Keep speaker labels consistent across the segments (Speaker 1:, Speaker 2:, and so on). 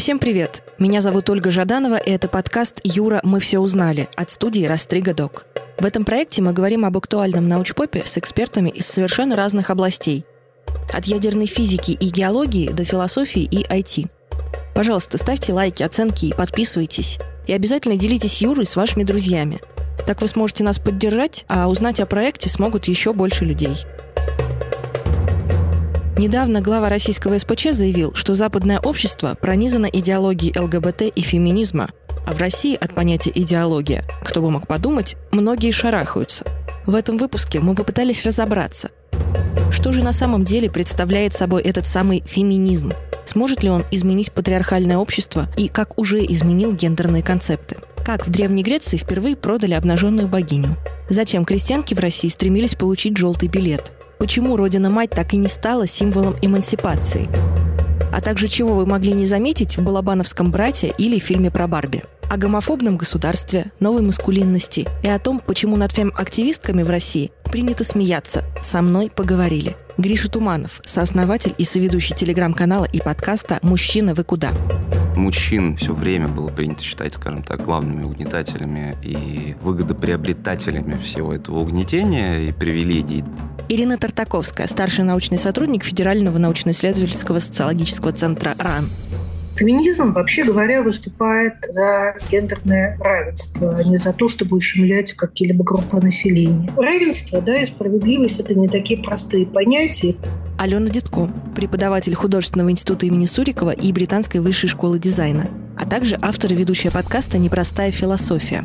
Speaker 1: Всем привет! Меня зовут Ольга Жаданова, и это подкаст «Юра, мы все узнали» от студии «Растрига Док». В этом проекте мы говорим об актуальном научпопе с экспертами из совершенно разных областей. От ядерной физики и геологии до философии и IT. Пожалуйста, ставьте лайки, оценки и подписывайтесь. И обязательно делитесь Юрой с вашими друзьями. Так вы сможете нас поддержать, а узнать о проекте смогут еще больше людей. Недавно глава российского СПЧ заявил, что западное общество пронизано идеологией ЛГБТ и феминизма, а в России от понятия «идеология», кто бы мог подумать, многие шарахаются. В этом выпуске мы попытались разобраться, что же на самом деле представляет собой этот самый феминизм? Сможет ли он изменить патриархальное общество и как уже изменил гендерные концепты? Как в Древней Греции впервые продали обнаженную богиню? Зачем крестьянки в России стремились получить желтый билет? Почему Родина-мать так и не стала символом эмансипации, а также чего вы могли не заметить в «Балабановском брате» или фильме про Барби. О гомофобном государстве, новой маскулинности и о том, почему над фем-активистками в России принято смеяться. Со мной поговорили. Гриша Туманов, сооснователь и соведущий телеграм-канала и подкаста «Мужчина, вы куда?».
Speaker 2: Мужчин все время было принято считать, скажем так, главными угнетателями и выгодоприобретателями всего этого угнетения и привилегий.
Speaker 1: Ирина Тартаковская, старший научный сотрудник Федерального научно-исследовательского социологического центра РАН.
Speaker 3: Феминизм, вообще говоря, выступает за гендерное равенство, а не за то, чтобы ущемлять какие-либо группы населения. Равенство да, и справедливость – это не такие простые понятия.
Speaker 1: Алена Дедко, преподаватель художественного института имени Сурикова и Британской высшей школы дизайна, а также автор и ведущая подкаста «Непростая философия»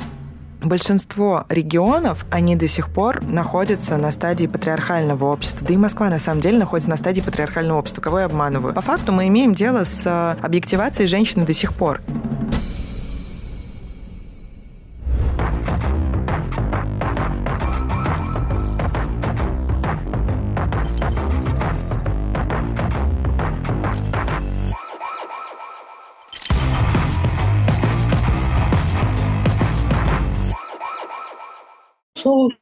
Speaker 4: большинство регионов, они до сих пор находятся на стадии патриархального общества. Да и Москва, на самом деле, находится на стадии патриархального общества. Кого я обманываю? По факту мы имеем дело с э, объективацией женщины до сих пор.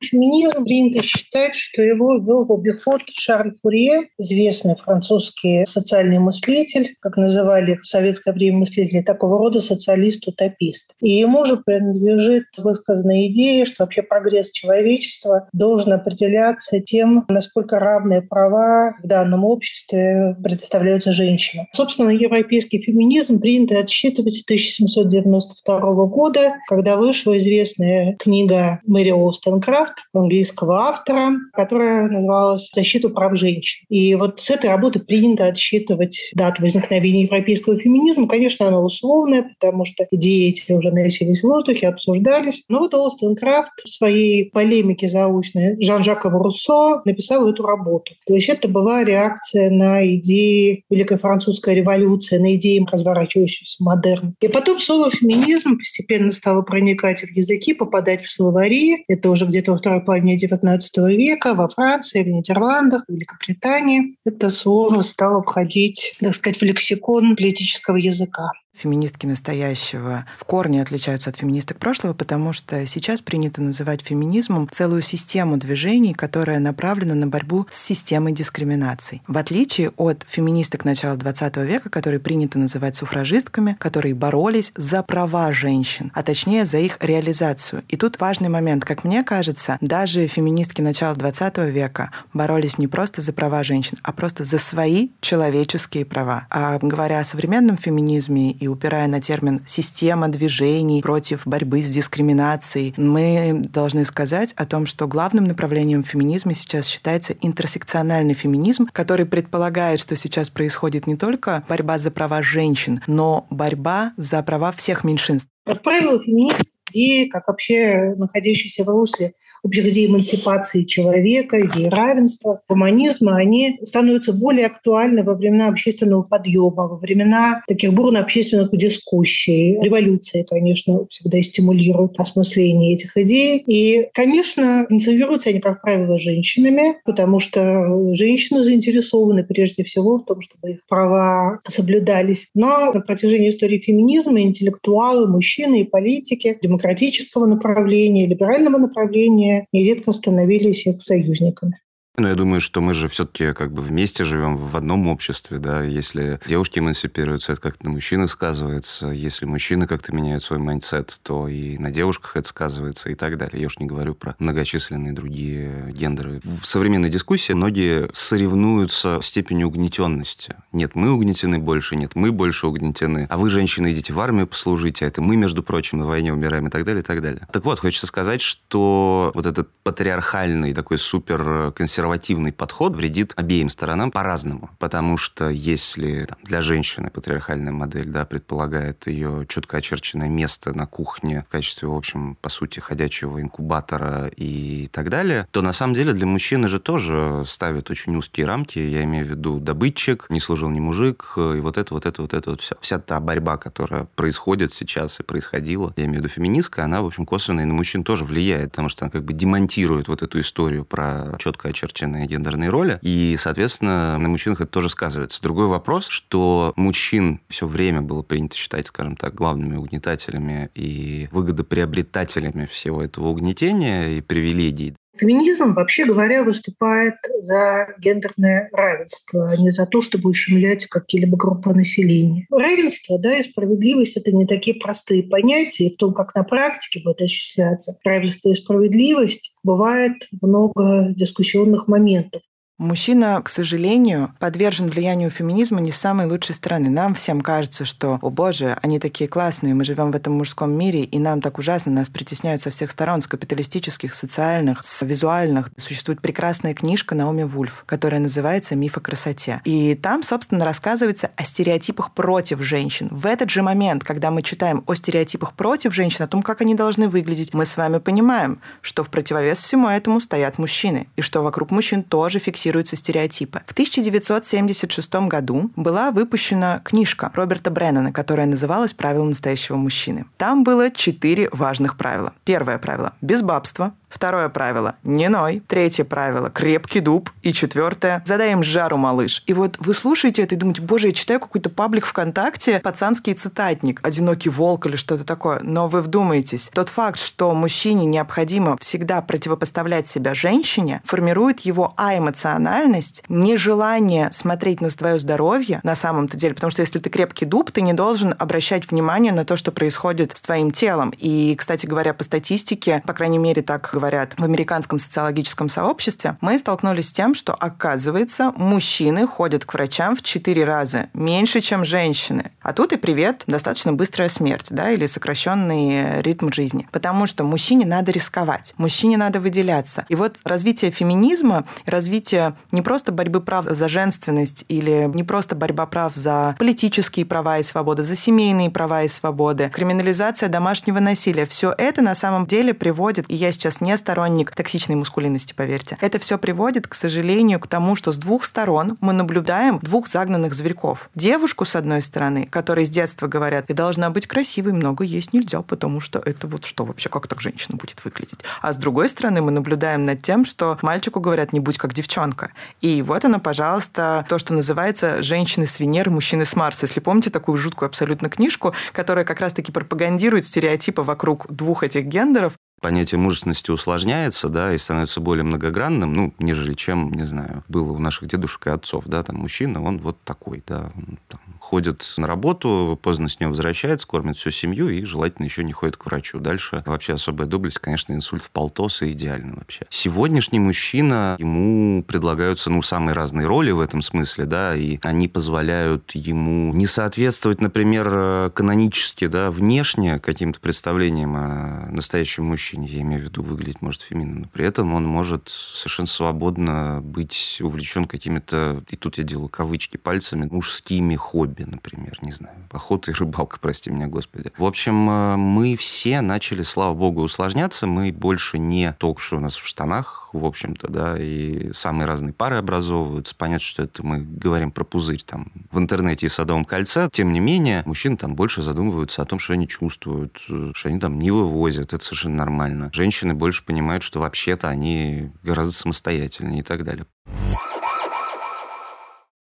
Speaker 3: Феминизм принято считать, что его ввел в обиход Шарль Фурье, известный французский социальный мыслитель, как называли в советское время мыслители, такого рода социалист-утопист. И ему же принадлежит высказанная идея, что вообще прогресс человечества должен определяться тем, насколько равные права в данном обществе предоставляются женщинам. Собственно, европейский феминизм принято отсчитывать с 1792 года, когда вышла известная книга Мэри Wollstonecraft, английского автора, которая называлась «Защиту прав женщин». И вот с этой работы принято отсчитывать дату возникновения европейского феминизма. Конечно, она условная, потому что идеи эти уже носились в воздухе, обсуждались. Но вот Wollstonecraft в своей полемике заочной Жан-Жака Руссо написал эту работу. То есть это была реакция на идеи Великой Французской революции, на идеи разворачивающегося модерна. И потом слово «феминизм» постепенно стало проникать в языки, попадать в словари. Это уже где-то во второй половине XIX века во Франции, в Нидерландах, в Великобритании. Это слово стало входить, так сказать, в лексикон политического языка.
Speaker 4: Феминистки настоящего в корне отличаются от феминисток прошлого, потому что сейчас принято называть феминизмом целую систему движений, которая направлена на борьбу с системой дискриминаций. В отличие от феминисток начала XX века, которые принято называть суфражистками, которые боролись за права женщин, а точнее за их реализацию. И тут важный момент. Как мне кажется, даже феминистки начала XX века боролись не просто за права женщин, а просто за свои человеческие права. А говоря о современном феминизме и упирая на термин «система движений против борьбы с дискриминацией», мы должны сказать о том, что главным направлением феминизма сейчас считается интерсекциональный феминизм, который предполагает, что сейчас происходит не только борьба за права женщин, но борьба за права всех меньшинств.
Speaker 3: Как правило, феминизм идеи, как вообще находящиеся в русле общих идей эмансипации человека, идеи равенства, гуманизма, они становятся более актуальны во времена общественного подъема, во времена таких бурно общественных дискуссий. Революции, конечно, всегда стимулируют осмысление этих идей. И, конечно, инициируются они, как правило, женщинами, потому что женщины заинтересованы прежде всего в том, чтобы их права соблюдались. Но на протяжении истории феминизма интеллектуалы, мужчины и политики демократического направления, либерального направления нередко становились их союзниками.
Speaker 2: Но я думаю, что мы же все-таки как бы вместе живем в одном обществе, да, если девушки эмансипируются, это как-то на мужчинах сказывается, если мужчины как-то меняют свой mindset, то и на девушках это сказывается и так далее. Я уж не говорю про многочисленные другие гендеры. В современной дискуссии многие соревнуются в степени угнетенности. Нет, мы угнетены больше, нет, мы больше угнетены, а вы, женщины, идите в армию послужите, а это мы, между прочим, на войне умираем и так далее, и так далее. Так вот, хочется сказать, что вот этот патриархальный такой супер консервативный консервативный подход вредит обеим сторонам по-разному. Потому что если там, для женщины патриархальная модель да, предполагает ее четко очерченное место на кухне в качестве, в общем, по сути, ходячего инкубатора и так далее, то на самом деле для мужчины же тоже ставят очень узкие рамки. Я имею в виду добытчик, не служил ни мужик, и вот это, вот это, вот это, вот все. Вся та борьба, которая происходит сейчас и происходила, я имею в виду феминистка, она, в общем, косвенно и на мужчин тоже влияет, потому что она как бы демонтирует вот эту историю про четко очерченное очерченные гендерные роли, и, соответственно, на мужчинах это тоже сказывается. Другой вопрос, что мужчин все время было принято считать, скажем так, главными угнетателями и выгодоприобретателями всего этого угнетения и привилегий.
Speaker 3: Феминизм, вообще говоря, выступает за гендерное равенство, а не за то, чтобы ущемлять какие-либо группы населения. Равенство да, и справедливость – это не такие простые понятия, и в том, как на практике будет осуществляться равенство и справедливость, бывает много дискуссионных моментов.
Speaker 4: Мужчина, к сожалению, подвержен влиянию феминизма не с самой лучшей стороны. Нам всем кажется, что, о боже, они такие классные, мы живем в этом мужском мире, и нам так ужасно, нас притесняют со всех сторон, с капиталистических, социальных, с визуальных. Существует прекрасная книжка Наоми Вульф, которая называется «Миф о красоте». И там, собственно, рассказывается о стереотипах против женщин. В этот же момент, когда мы читаем о стереотипах против женщин, о том, как они должны выглядеть, мы с вами понимаем, что в противовес всему этому стоят мужчины, и что вокруг мужчин тоже фиксируется фиксируются стереотипы. В 1976 году была выпущена книжка Роберта Бреннана, которая называлась «Правила настоящего мужчины». Там было четыре важных правила. Первое правило – без бабства. Второе правило – не ной. Третье правило – крепкий дуб. И четвертое – задай им жару, малыш. И вот вы слушаете это и думаете, боже, я читаю какой-то паблик ВКонтакте, пацанский цитатник, одинокий волк или что-то такое. Но вы вдумаетесь, тот факт, что мужчине необходимо всегда противопоставлять себя женщине, формирует его а эмоциональность, нежелание смотреть на свое здоровье на самом-то деле. Потому что если ты крепкий дуб, ты не должен обращать внимание на то, что происходит с твоим телом. И, кстати говоря, по статистике, по крайней мере, так говорят в американском социологическом сообществе, мы столкнулись с тем, что, оказывается, мужчины ходят к врачам в 4 раза меньше, чем женщины. А тут и привет, достаточно быстрая смерть, да, или сокращенный ритм жизни. Потому что мужчине надо рисковать, мужчине надо выделяться. И вот развитие феминизма, развитие не просто борьбы прав за женственность или не просто борьба прав за политические права и свободы, за семейные права и свободы, криминализация домашнего насилия, все это на самом деле приводит, и я сейчас не не сторонник токсичной мускулинности, поверьте. Это все приводит, к сожалению, к тому, что с двух сторон мы наблюдаем двух загнанных зверьков. Девушку, с одной стороны, которой с детства говорят, ты должна быть красивой, много есть нельзя, потому что это вот что вообще, как так женщина будет выглядеть. А с другой стороны, мы наблюдаем над тем, что мальчику говорят, не будь как девчонка. И вот она, пожалуйста, то, что называется «Женщины с Венеры, мужчины с Марса». Если помните такую жуткую абсолютно книжку, которая как раз-таки пропагандирует стереотипы вокруг двух этих гендеров,
Speaker 2: понятие мужественности усложняется, да, и становится более многогранным, ну, нежели чем, не знаю, было у наших дедушек и отцов, да, там мужчина, он вот такой, да, он, там, ходит на работу, поздно с нее возвращается, кормит всю семью и желательно еще не ходит к врачу. Дальше вообще особая доблесть, конечно, инсульт в полтоса идеально вообще. Сегодняшний мужчина, ему предлагаются, ну, самые разные роли в этом смысле, да, и они позволяют ему не соответствовать, например, канонически, да, внешне каким-то представлениям о настоящем мужчине, я имею в виду, выглядеть может феминно, при этом он может совершенно свободно быть увлечен какими-то, и тут я делаю кавычки пальцами, мужскими хобби например, не знаю, охота и рыбалка, прости меня, господи. В общем, э, мы все начали, слава богу, усложняться, мы больше не ток-шоу у нас в штанах, в общем-то, да, и самые разные пары образовываются. Понятно, что это мы говорим про пузырь там в интернете и Садовом кольце. Тем не менее, мужчины там больше задумываются о том, что они чувствуют, что они там не вывозят, это совершенно нормально. Женщины больше понимают, что вообще-то они гораздо самостоятельнее и так далее.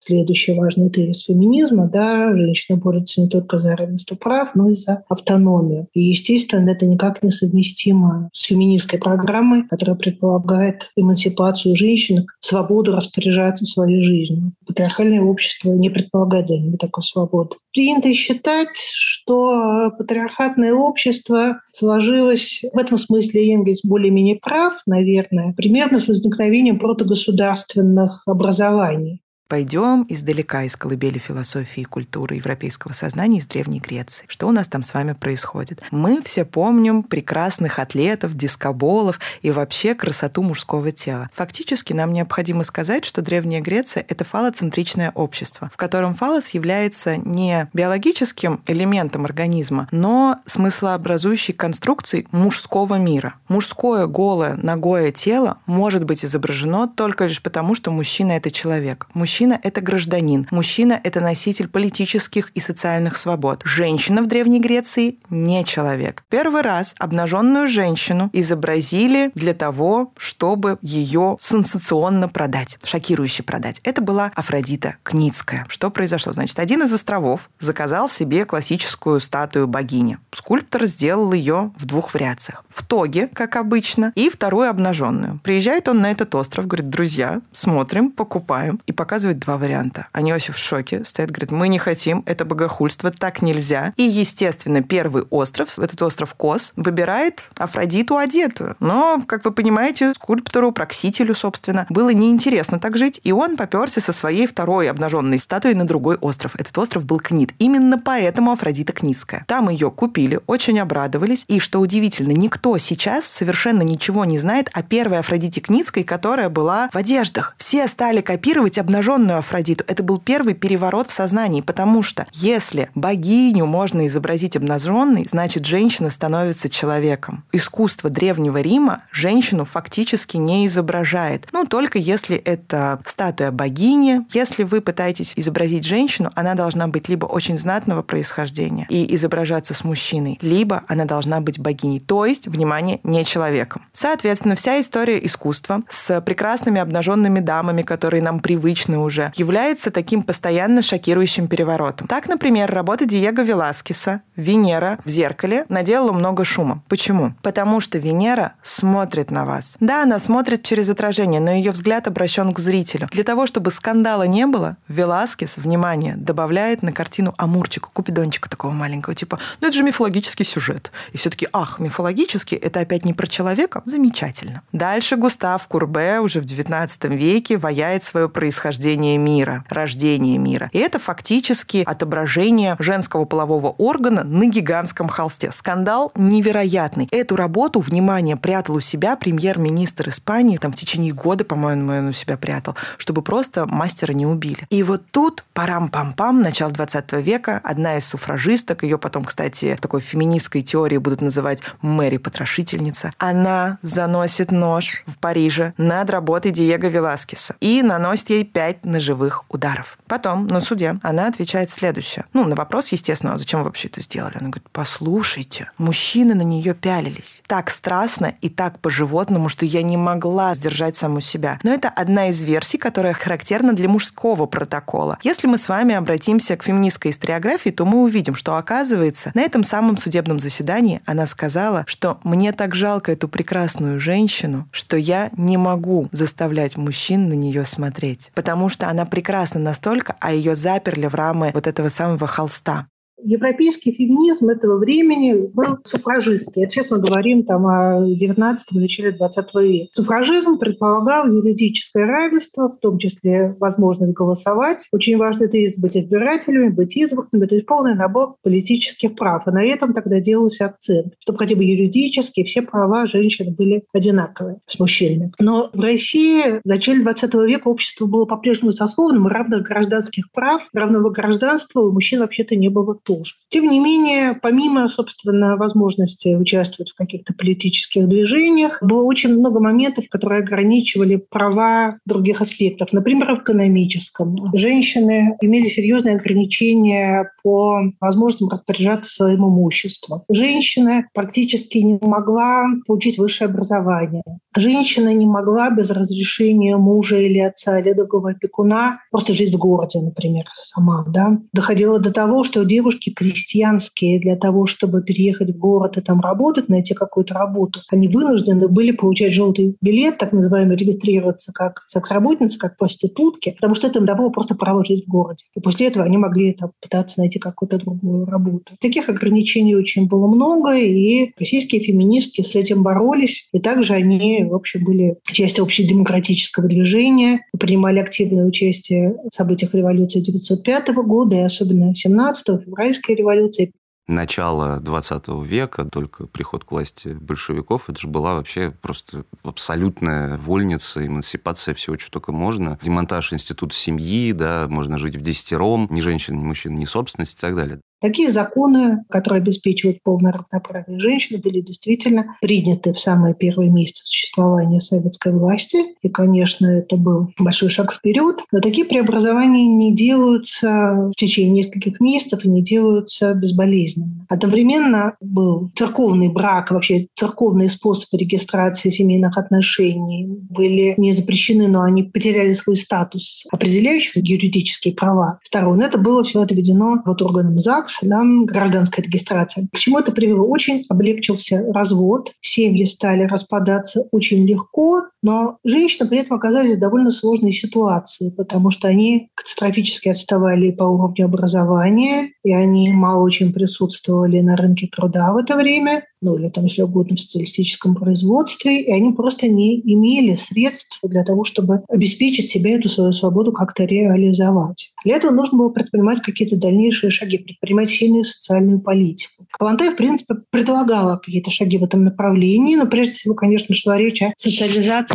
Speaker 3: Следующий важный тезис феминизма, да, женщина борется не только за равенство прав, но и за автономию. И, естественно, это никак не совместимо с феминистской программой, которая предполагает эмансипацию женщин, свободу распоряжаться своей жизнью. Патриархальное общество не предполагает за ними такой свободы. Принято считать, что патриархатное общество сложилось в этом смысле Энгельс более-менее прав, наверное, примерно с возникновением протогосударственных образований.
Speaker 4: Пойдем издалека из колыбели философии и культуры европейского сознания из Древней Греции. Что у нас там с вами происходит? Мы все помним прекрасных атлетов, дискоболов и вообще красоту мужского тела. Фактически нам необходимо сказать, что Древняя Греция — это фалоцентричное общество, в котором фалос является не биологическим элементом организма, но смыслообразующей конструкцией мужского мира. Мужское голое, ногое тело может быть изображено только лишь потому, что мужчина — это человек. Мужчина Мужчина – это гражданин. Мужчина – это носитель политических и социальных свобод. Женщина в Древней Греции – не человек. Первый раз обнаженную женщину изобразили для того, чтобы ее сенсационно продать, шокирующе продать. Это была Афродита Книдская. Что произошло? Значит, один из островов заказал себе классическую статую богини. Скульптор сделал ее в двух вариациях. В тоге, как обычно, и вторую обнаженную. Приезжает он на этот остров, говорит, друзья, смотрим, покупаем. И показывает показывает два варианта. Они вообще в шоке, стоят, говорят, мы не хотим, это богохульство, так нельзя. И, естественно, первый остров, этот остров Кос, выбирает Афродиту одетую. Но, как вы понимаете, скульптору, Праксителю, собственно, было неинтересно так жить, и он поперся со своей второй обнаженной статуей на другой остров. Этот остров был Книд. Именно поэтому Афродита Книдская. Там ее купили, очень обрадовались, и, что удивительно, никто сейчас совершенно ничего не знает о первой Афродите Книтской, которая была в одеждах. Все стали копировать обнаженную обнаженную Афродиту. Это был первый переворот в сознании, потому что если богиню можно изобразить обнаженной, значит, женщина становится человеком. Искусство Древнего Рима женщину фактически не изображает. Ну, только если это статуя богини. Если вы пытаетесь изобразить женщину, она должна быть либо очень знатного происхождения и изображаться с мужчиной, либо она должна быть богиней, то есть, внимание, не человеком. Соответственно, вся история искусства с прекрасными обнаженными дамами, которые нам привычны уже, является таким постоянно шокирующим переворотом. Так, например, работа Диего Веласкеса «Венера в зеркале» наделала много шума. Почему? Потому что Венера смотрит на вас. Да, она смотрит через отражение, но ее взгляд обращен к зрителю. Для того, чтобы скандала не было, Веласкес, внимание, добавляет на картину амурчика, купидончика такого маленького, типа, ну это же мифологический сюжет. И все-таки, ах, мифологический, это опять не про человека? Замечательно. Дальше Густав Курбе уже в XIX веке ваяет свое происхождение рождение мира, рождение мира. И это фактически отображение женского полового органа на гигантском холсте. Скандал невероятный. Эту работу, внимание, прятал у себя премьер-министр Испании, там в течение года, по-моему, он у себя прятал, чтобы просто мастера не убили. И вот тут, парам-пам-пам, начало 20 века, одна из суфражисток, ее потом, кстати, в такой феминистской теории будут называть Мэри-потрошительница, она заносит нож в Париже над работой Диего Веласкеса и наносит ей пять ножевых ударов. Потом на суде она отвечает следующее. Ну, на вопрос, естественно, а зачем вы вообще это сделали? Она говорит, послушайте, мужчины на нее пялились так страстно и так по-животному, что я не могла сдержать саму себя. Но это одна из версий, которая характерна для мужского протокола. Если мы с вами обратимся к феминистской историографии, то мы увидим, что оказывается, на этом самом судебном заседании она сказала, что мне так жалко эту прекрасную женщину, что я не могу заставлять мужчин на нее смотреть. Потому что она прекрасна настолько, а ее заперли в рамы вот этого самого холста.
Speaker 3: Европейский феминизм этого времени был суфражистский. Это сейчас мы говорим там, о 19 начале 20 века. Суфражизм предполагал юридическое равенство, в том числе возможность голосовать. Очень важно это быть избирателями, быть избранными, то есть полный набор политических прав. И на этом тогда делался акцент, чтобы хотя бы юридически все права женщин были одинаковые с мужчинами. Но в России в начале 20 века общество было по-прежнему сословным, равных гражданских прав, равного гражданства у мужчин вообще-то не было тоже. Тем не менее, помимо, собственно, возможности участвовать в каких-то политических движениях, было очень много моментов, которые ограничивали права других аспектов. Например, в экономическом. Женщины имели серьезные ограничения по возможностям распоряжаться своим имуществом. Женщина практически не могла получить высшее образование. Женщина не могла без разрешения мужа или отца или другого опекуна просто жить в городе, например, сама. Да? Доходило до того, что девушки крестьянские для того, чтобы переехать в город и там работать, найти какую-то работу, они вынуждены были получать желтый билет, так называемый, регистрироваться как секс-работница, как проститутки, потому что это им давало просто право жить в городе. И после этого они могли там, пытаться найти какую-то другую работу. Таких ограничений очень было много, и российские феминистки с этим боролись. И также они, в общем, были частью общедемократического движения, принимали активное участие в событиях революции 1905 года, и особенно 17 февральской революции
Speaker 2: начала 20 века, только приход к власти большевиков, это же была вообще просто абсолютная вольница, эмансипация всего, что только можно. Демонтаж института семьи, да, можно жить в десятером, ни женщин, ни мужчин, ни собственность и так далее.
Speaker 3: Такие законы, которые обеспечивают полное равноправие женщин, были действительно приняты в самые первые месяцы существования советской власти. И, конечно, это был большой шаг вперед. Но такие преобразования не делаются в течение нескольких месяцев и не делаются безболезненно. Одновременно был церковный брак, вообще церковные способы регистрации семейных отношений были не запрещены, но они потеряли свой статус, определяющих юридические права сторон. Это было все отведено вот органам ЗАГС, ЗАГС, да, гражданская регистрация. К чему это привело? Очень облегчился развод, семьи стали распадаться очень легко, но женщины при этом оказались в довольно сложной ситуации, потому что они катастрофически отставали по уровню образования, и они мало очень присутствовали на рынке труда в это время ну или там, если угодно, в социалистическом производстве, и они просто не имели средств для того, чтобы обеспечить себе эту свою свободу как-то реализовать. Для этого нужно было предпринимать какие-то дальнейшие шаги, предпринимать сильную социальную политику. Калантай, в принципе, предлагала какие-то шаги в этом направлении, но прежде всего, конечно, шла речь о социализации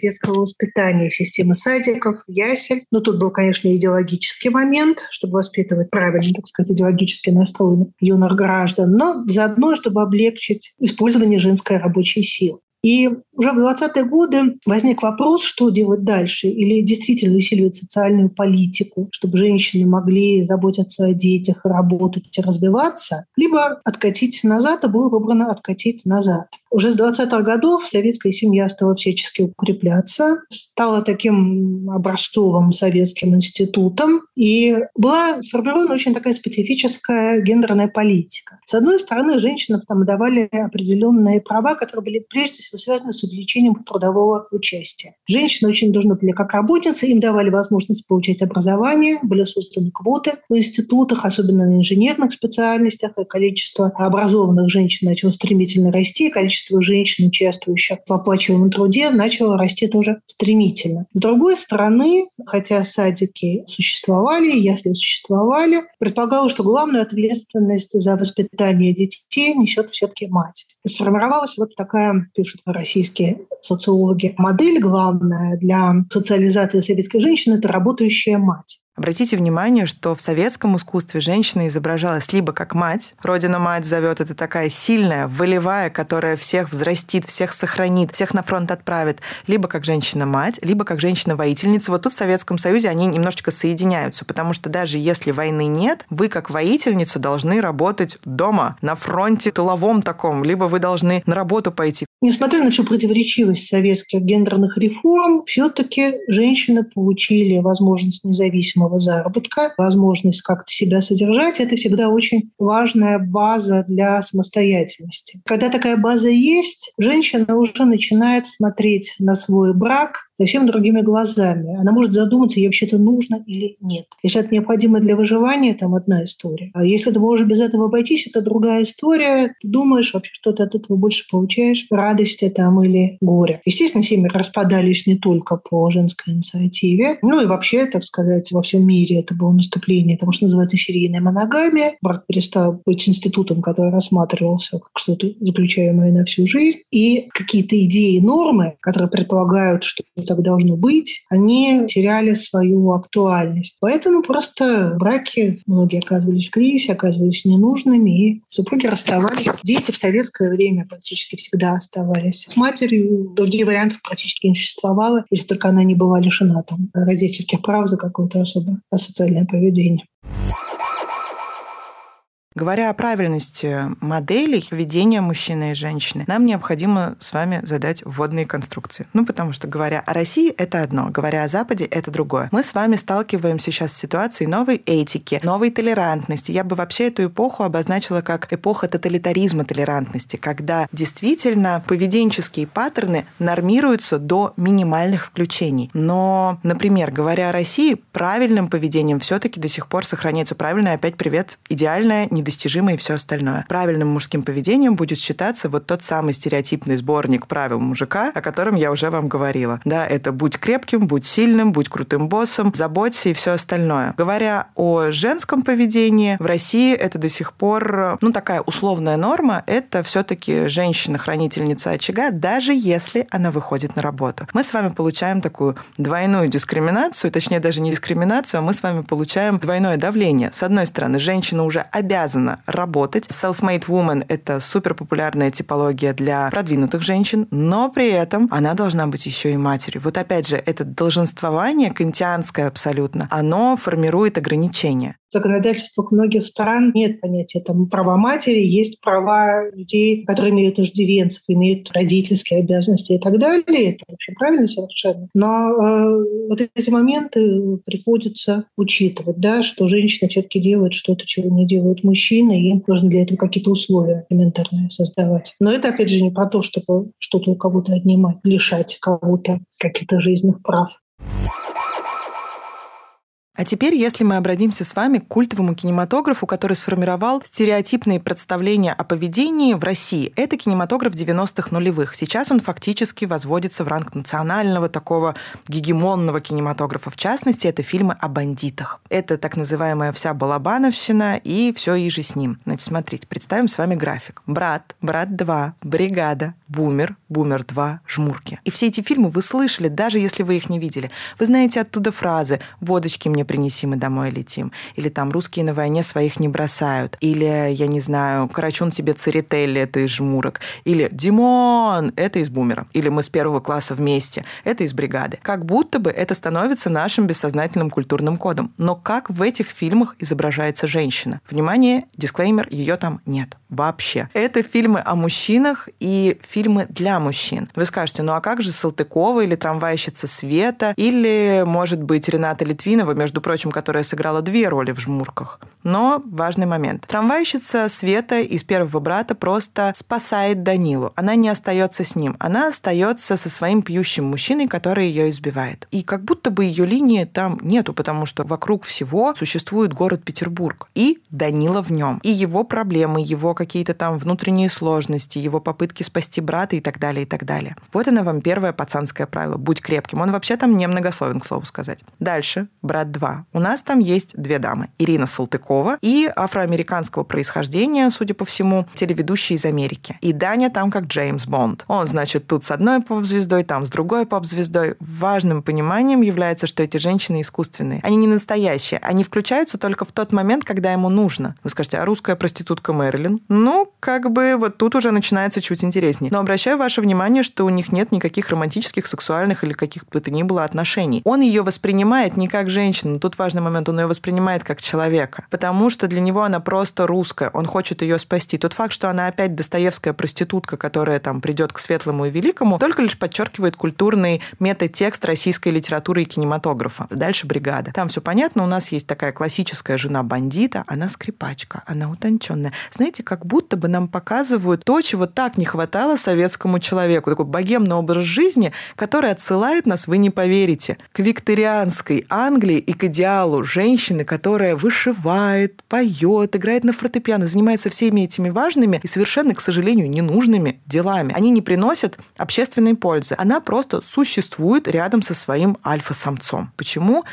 Speaker 3: детского воспитания, системы садиков, ясель. Но тут был, конечно, идеологический момент, чтобы воспитывать правильно, так сказать, идеологически настроенных юных граждан, но заодно, чтобы облегчить использование женской рабочей силы. И уже в 20-е годы возник вопрос, что делать дальше. Или действительно усиливать социальную политику, чтобы женщины могли заботиться о детях, работать и развиваться, либо откатить назад, и было выбрано откатить назад. Уже с 20-х годов советская семья стала всячески укрепляться, стала таким образцовым советским институтом, и была сформирована очень такая специфическая гендерная политика. С одной стороны, женщинам там давали определенные права, которые были прежде всего связаны с увеличением трудового участия. Женщины очень должны были как работницы, им давали возможность получать образование, были созданы квоты в институтах, особенно на инженерных специальностях, и количество образованных женщин начало стремительно расти, количество женщин, участвующих в оплачиваемом труде, начало расти тоже стремительно. С другой стороны, хотя садики существовали, если существовали, предполагалось, что главную ответственность за воспитание детей несет все-таки мать. Сформировалась вот такая, пишут российские социологи, модель главная для социализации советской женщины – это работающая мать.
Speaker 4: Обратите внимание, что в советском искусстве женщина изображалась либо как мать, родина-мать зовет, это такая сильная, волевая, которая всех взрастит, всех сохранит, всех на фронт отправит, либо как женщина-мать, либо как женщина-воительница. Вот тут в Советском Союзе они немножечко соединяются, потому что даже если войны нет, вы как воительница должны работать дома, на фронте тыловом таком, либо вы должны на работу пойти.
Speaker 3: Несмотря на всю противоречивость советских гендерных реформ, все-таки женщины получили возможность независимого заработка, возможность как-то себя содержать. Это всегда очень важная база для самостоятельности. Когда такая база есть, женщина уже начинает смотреть на свой брак совсем другими глазами. Она может задуматься, ей вообще-то нужно или нет. Если это необходимо для выживания, там одна история. А если ты можешь без этого обойтись, это другая история. Ты думаешь, вообще что ты от этого больше получаешь, радости там или горе. Естественно, семьи распадались не только по женской инициативе, ну и вообще, так сказать, во всем мире это было наступление того, что называется серийная моногамия. Брак перестал быть институтом, который рассматривался как что-то заключаемое на всю жизнь. И какие-то идеи, нормы, которые предполагают, что так должно быть, они теряли свою актуальность. Поэтому просто браки многие оказывались в кризисе, оказывались ненужными, и супруги расставались. Дети в советское время практически всегда оставались с матерью. Другие варианты практически не существовало, если только она не была лишена там, родительских прав за какое-то особое асоциальное поведение.
Speaker 4: Говоря о правильности моделей ведения мужчины и женщины, нам необходимо с вами задать вводные конструкции. Ну, потому что, говоря о России, это одно, говоря о Западе, это другое. Мы с вами сталкиваемся сейчас с ситуацией новой этики, новой толерантности. Я бы вообще эту эпоху обозначила как эпоха тоталитаризма толерантности, когда действительно поведенческие паттерны нормируются до минимальных включений. Но, например, говоря о России, правильным поведением все-таки до сих пор сохраняется правильное, опять привет, идеальное, недостижимое и все остальное. Правильным мужским поведением будет считаться вот тот самый стереотипный сборник правил мужика, о котором я уже вам говорила. Да, это будь крепким, будь сильным, будь крутым боссом, заботься и все остальное. Говоря о женском поведении, в России это до сих пор, ну, такая условная норма, это все-таки женщина-хранительница очага, даже если она выходит на работу. Мы с вами получаем такую двойную дискриминацию, точнее даже не дискриминацию, а мы с вами получаем двойное давление. С одной стороны, женщина уже обязана обязана работать. Self-made woman – это супер популярная типология для продвинутых женщин, но при этом она должна быть еще и матерью. Вот опять же, это долженствование, кантианское абсолютно, оно формирует ограничения.
Speaker 3: В законодательствах многих стран нет понятия там права матери, есть права людей, которые имеют иждивенцев, имеют родительские обязанности и так далее. Это вообще правильно совершенно. Но э, вот эти моменты приходится учитывать, да, что женщина все-таки делает что-то, чего не делают мужчины, и им нужно для этого какие-то условия элементарные создавать. Но это, опять же, не про то, чтобы что-то у кого-то отнимать, лишать кого-то каких-то жизненных прав.
Speaker 4: А теперь, если мы обратимся с вами к культовому кинематографу, который сформировал стереотипные представления о поведении в России. Это кинематограф 90-х нулевых. Сейчас он фактически возводится в ранг национального такого гегемонного кинематографа. В частности, это фильмы о бандитах. Это так называемая вся балабановщина и все и же с ним. Значит, смотрите, представим с вами график. «Брат», «Брат 2», «Бригада», «Бумер», «Бумер 2», «Жмурки». И все эти фильмы вы слышали, даже если вы их не видели. Вы знаете оттуда фразы «Водочки мне принеси, мы домой летим. Или там русские на войне своих не бросают. Или, я не знаю, Карачун тебе церетели, это из жмурок. Или Димон, это из бумера. Или мы с первого класса вместе, это из бригады. Как будто бы это становится нашим бессознательным культурным кодом. Но как в этих фильмах изображается женщина? Внимание, дисклеймер, ее там нет вообще. Это фильмы о мужчинах и фильмы для мужчин. Вы скажете, ну а как же Салтыкова или трамвайщица Света или, может быть, Рената Литвинова, между прочим, которая сыграла две роли в «Жмурках». Но важный момент. Трамвайщица Света из «Первого брата» просто спасает Данилу. Она не остается с ним. Она остается со своим пьющим мужчиной, который ее избивает. И как будто бы ее линии там нету, потому что вокруг всего существует город Петербург. И Данила в нем. И его проблемы, его какие-то там внутренние сложности, его попытки спасти брата и так далее, и так далее. Вот оно вам первое пацанское правило. Будь крепким. Он вообще там немногословен, к слову сказать. Дальше. Брат 2. У нас там есть две дамы. Ирина Салтыкова и афроамериканского происхождения, судя по всему, телеведущий из Америки. И Даня там как Джеймс Бонд. Он, значит, тут с одной поп-звездой, там с другой поп-звездой. Важным пониманием является, что эти женщины искусственные. Они не настоящие. Они включаются только в тот момент, когда ему нужно. Вы скажете, а русская проститутка Мэрилин? Ну, как бы вот тут уже начинается чуть интереснее. Но обращаю ваше внимание, что у них нет никаких романтических, сексуальных или каких бы то ни было отношений. Он ее воспринимает не как женщину. Тут важный момент, он ее воспринимает как человека. Потому что для него она просто русская. Он хочет ее спасти. Тот факт, что она опять достоевская проститутка, которая там придет к светлому и великому, только лишь подчеркивает культурный метатекст российской литературы и кинематографа. Дальше бригада. Там все понятно. У нас есть такая классическая жена бандита. Она скрипачка. Она утонченная. Знаете, как будто бы нам показывают то, чего так не хватало советскому человеку. Такой богемный образ жизни, который отсылает нас, вы не поверите, к викторианской Англии и к идеалу женщины, которая вышивает, поет, играет на фортепиано, занимается всеми этими важными и совершенно, к сожалению, ненужными делами. Они не приносят общественной пользы. Она просто существует рядом со своим альфа-самцом. Почему?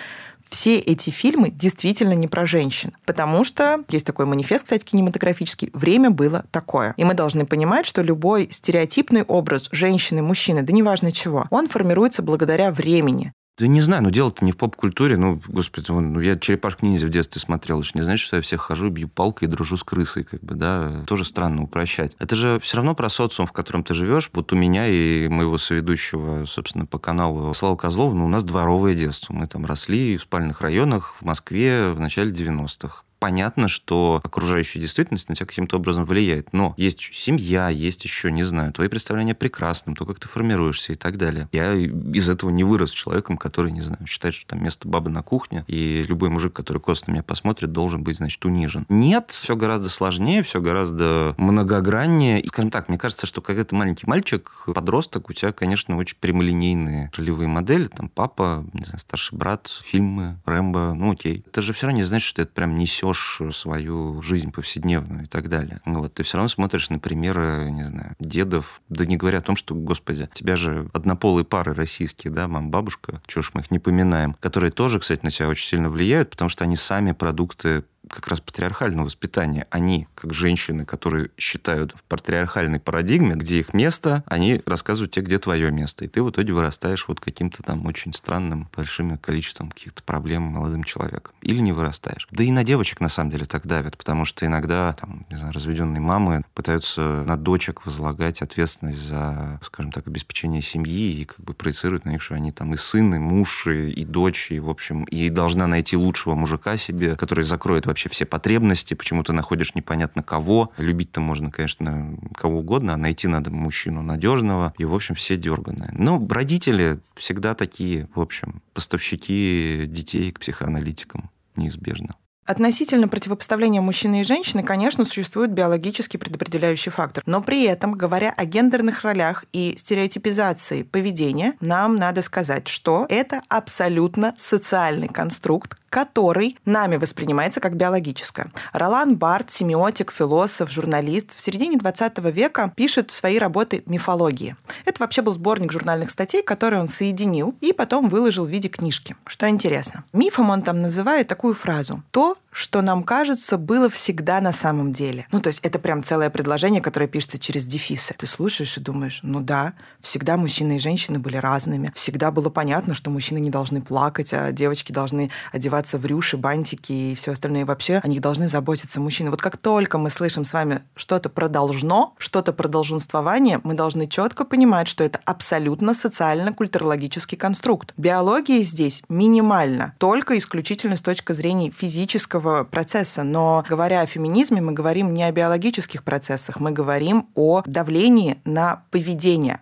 Speaker 4: все эти фильмы действительно не про женщин. Потому что, есть такой манифест, кстати, кинематографический, время было такое. И мы должны понимать, что любой стереотипный образ женщины, мужчины, да неважно чего, он формируется благодаря времени.
Speaker 2: Да не знаю, но дело-то не в поп-культуре. Ну, господи, вон, ну, я черепашку ниндзя в детстве смотрел. Это не значит, что я всех хожу, бью палкой и дружу с крысой, как бы, да. Тоже странно упрощать. Это же все равно про социум, в котором ты живешь. Вот у меня и моего соведущего, собственно, по каналу Слава Козлова, ну, у нас дворовое детство. Мы там росли в спальных районах в Москве в начале 90-х понятно, что окружающая действительность на тебя каким-то образом влияет. Но есть семья, есть еще, не знаю, твои представления о прекрасном, то, как ты формируешься и так далее. Я из этого не вырос человеком, который, не знаю, считает, что там место бабы на кухне, и любой мужик, который косо на меня посмотрит, должен быть, значит, унижен. Нет, все гораздо сложнее, все гораздо многограннее. И, скажем так, мне кажется, что когда ты маленький мальчик, подросток, у тебя, конечно, очень прямолинейные ролевые модели, там папа, не знаю, старший брат, фильмы, Рэмбо, ну окей. Ты же все равно не знаешь, что ты это прям несешь свою жизнь повседневную и так далее. Вот, ты все равно смотришь на примеры, не знаю, дедов, да не говоря о том, что, господи, тебя же однополые пары российские, да, мам, бабушка, чего ж мы их не поминаем, которые тоже, кстати, на тебя очень сильно влияют, потому что они сами продукты как раз патриархального воспитания. Они, как женщины, которые считают в патриархальной парадигме, где их место, они рассказывают тебе, где твое место. И ты в итоге вырастаешь вот каким-то там очень странным, большим количеством каких-то проблем молодым человеком. Или не вырастаешь. Да и на девочек, на самом деле, так давят, потому что иногда, там, не знаю, разведенные мамы пытаются на дочек возлагать ответственность за, скажем так, обеспечение семьи и как бы проецируют на них, что они там и сын, и муж, и, и дочь, и, в общем, и должна найти лучшего мужика себе, который закроет вообще все потребности, почему ты находишь непонятно кого. Любить-то можно, конечно, кого угодно, а найти надо мужчину надежного. И, в общем, все дерганые. Но родители всегда такие, в общем, поставщики детей к психоаналитикам неизбежно.
Speaker 4: Относительно противопоставления мужчины и женщины, конечно, существует биологически предопределяющий фактор. Но при этом, говоря о гендерных ролях и стереотипизации поведения, нам надо сказать, что это абсолютно социальный конструкт, который нами воспринимается как биологическое. Ролан Барт, семиотик, философ, журналист, в середине 20 века пишет свои работы «Мифологии». Это вообще был сборник журнальных статей, которые он соединил и потом выложил в виде книжки. Что интересно. Мифом он там называет такую фразу «То, что нам кажется, было всегда на самом деле». Ну, то есть это прям целое предложение, которое пишется через дефисы. Ты слушаешь и думаешь, ну да, всегда мужчины и женщины были разными. Всегда было понятно, что мужчины не должны плакать, а девочки должны одеваться в рюши, бантики и все остальное. вообще о них должны заботиться мужчины. Вот как только мы слышим с вами что-то про должно, что-то про долженствование, мы должны четко понимать, что это абсолютно социально-культурологический конструкт. Биология здесь минимальна, только исключительно с точки зрения физического процесса. Но говоря о феминизме, мы говорим не о биологических процессах, мы говорим о давлении на поведение.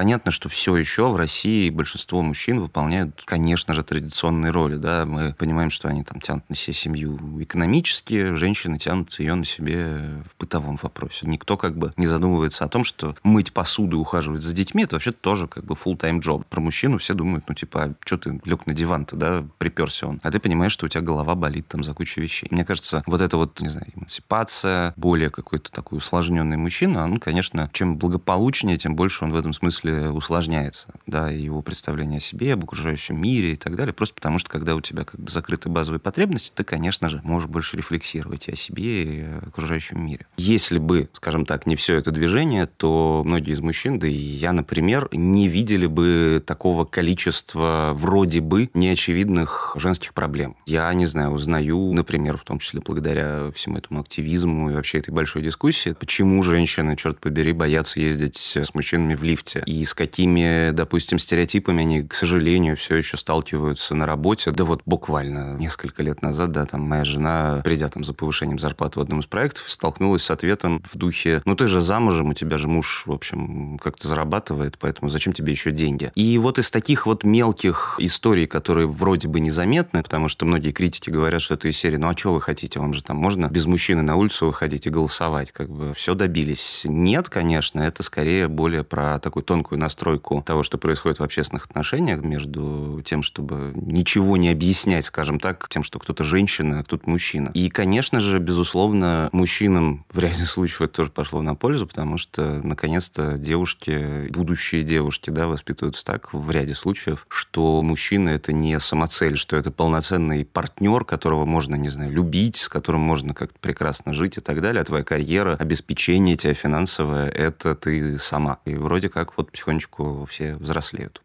Speaker 2: Понятно, что все еще в России большинство мужчин выполняют, конечно же, традиционные роли. Да? Мы понимаем, что они там тянут на себе семью экономически, женщины тянут ее на себе в бытовом вопросе. Никто как бы не задумывается о том, что мыть посуду и ухаживать за детьми, это вообще тоже как бы full-time job. Про мужчину все думают, ну типа, а что ты лег на диван-то, да, приперся он. А ты понимаешь, что у тебя голова болит там за кучу вещей. Мне кажется, вот это вот, не знаю, эмансипация, более какой-то такой усложненный мужчина, он, конечно, чем благополучнее, тем больше он в этом смысле смысле усложняется, да, его представление о себе, об окружающем мире и так далее, просто потому что, когда у тебя как бы закрыты базовые потребности, ты, конечно же, можешь больше рефлексировать и о себе, и о окружающем мире. Если бы, скажем так, не все это движение, то многие из мужчин, да и я, например, не видели бы такого количества вроде бы неочевидных женских проблем. Я, не знаю, узнаю, например, в том числе благодаря всему этому активизму и вообще этой большой дискуссии, почему женщины, черт побери, боятся ездить с мужчинами в лифте и с какими, допустим, стереотипами они, к сожалению, все еще сталкиваются на работе. Да вот буквально несколько лет назад, да, там моя жена, придя там за повышением зарплаты в одном из проектов, столкнулась с ответом в духе, ну ты же замужем, у тебя же муж, в общем, как-то зарабатывает, поэтому зачем тебе еще деньги? И вот из таких вот мелких историй, которые вроде бы незаметны, потому что многие критики говорят, что это из серии, ну а что вы хотите, вам же там можно без мужчины на улицу выходить и голосовать, как бы все добились. Нет, конечно, это скорее более про такой тонкий тонкую настройку того, что происходит в общественных отношениях между тем, чтобы ничего не объяснять, скажем так, тем, что кто-то женщина, а кто-то мужчина. И, конечно же, безусловно, мужчинам в ряде случаев это тоже пошло на пользу, потому что, наконец-то, девушки, будущие девушки, да, воспитываются так в ряде случаев, что мужчина – это не самоцель, что это полноценный партнер, которого можно, не знаю, любить, с которым можно как-то прекрасно жить и так далее, а твоя карьера, обеспечение тебя финансовое – это ты сама. И вроде как вот потихонечку все взрослеют.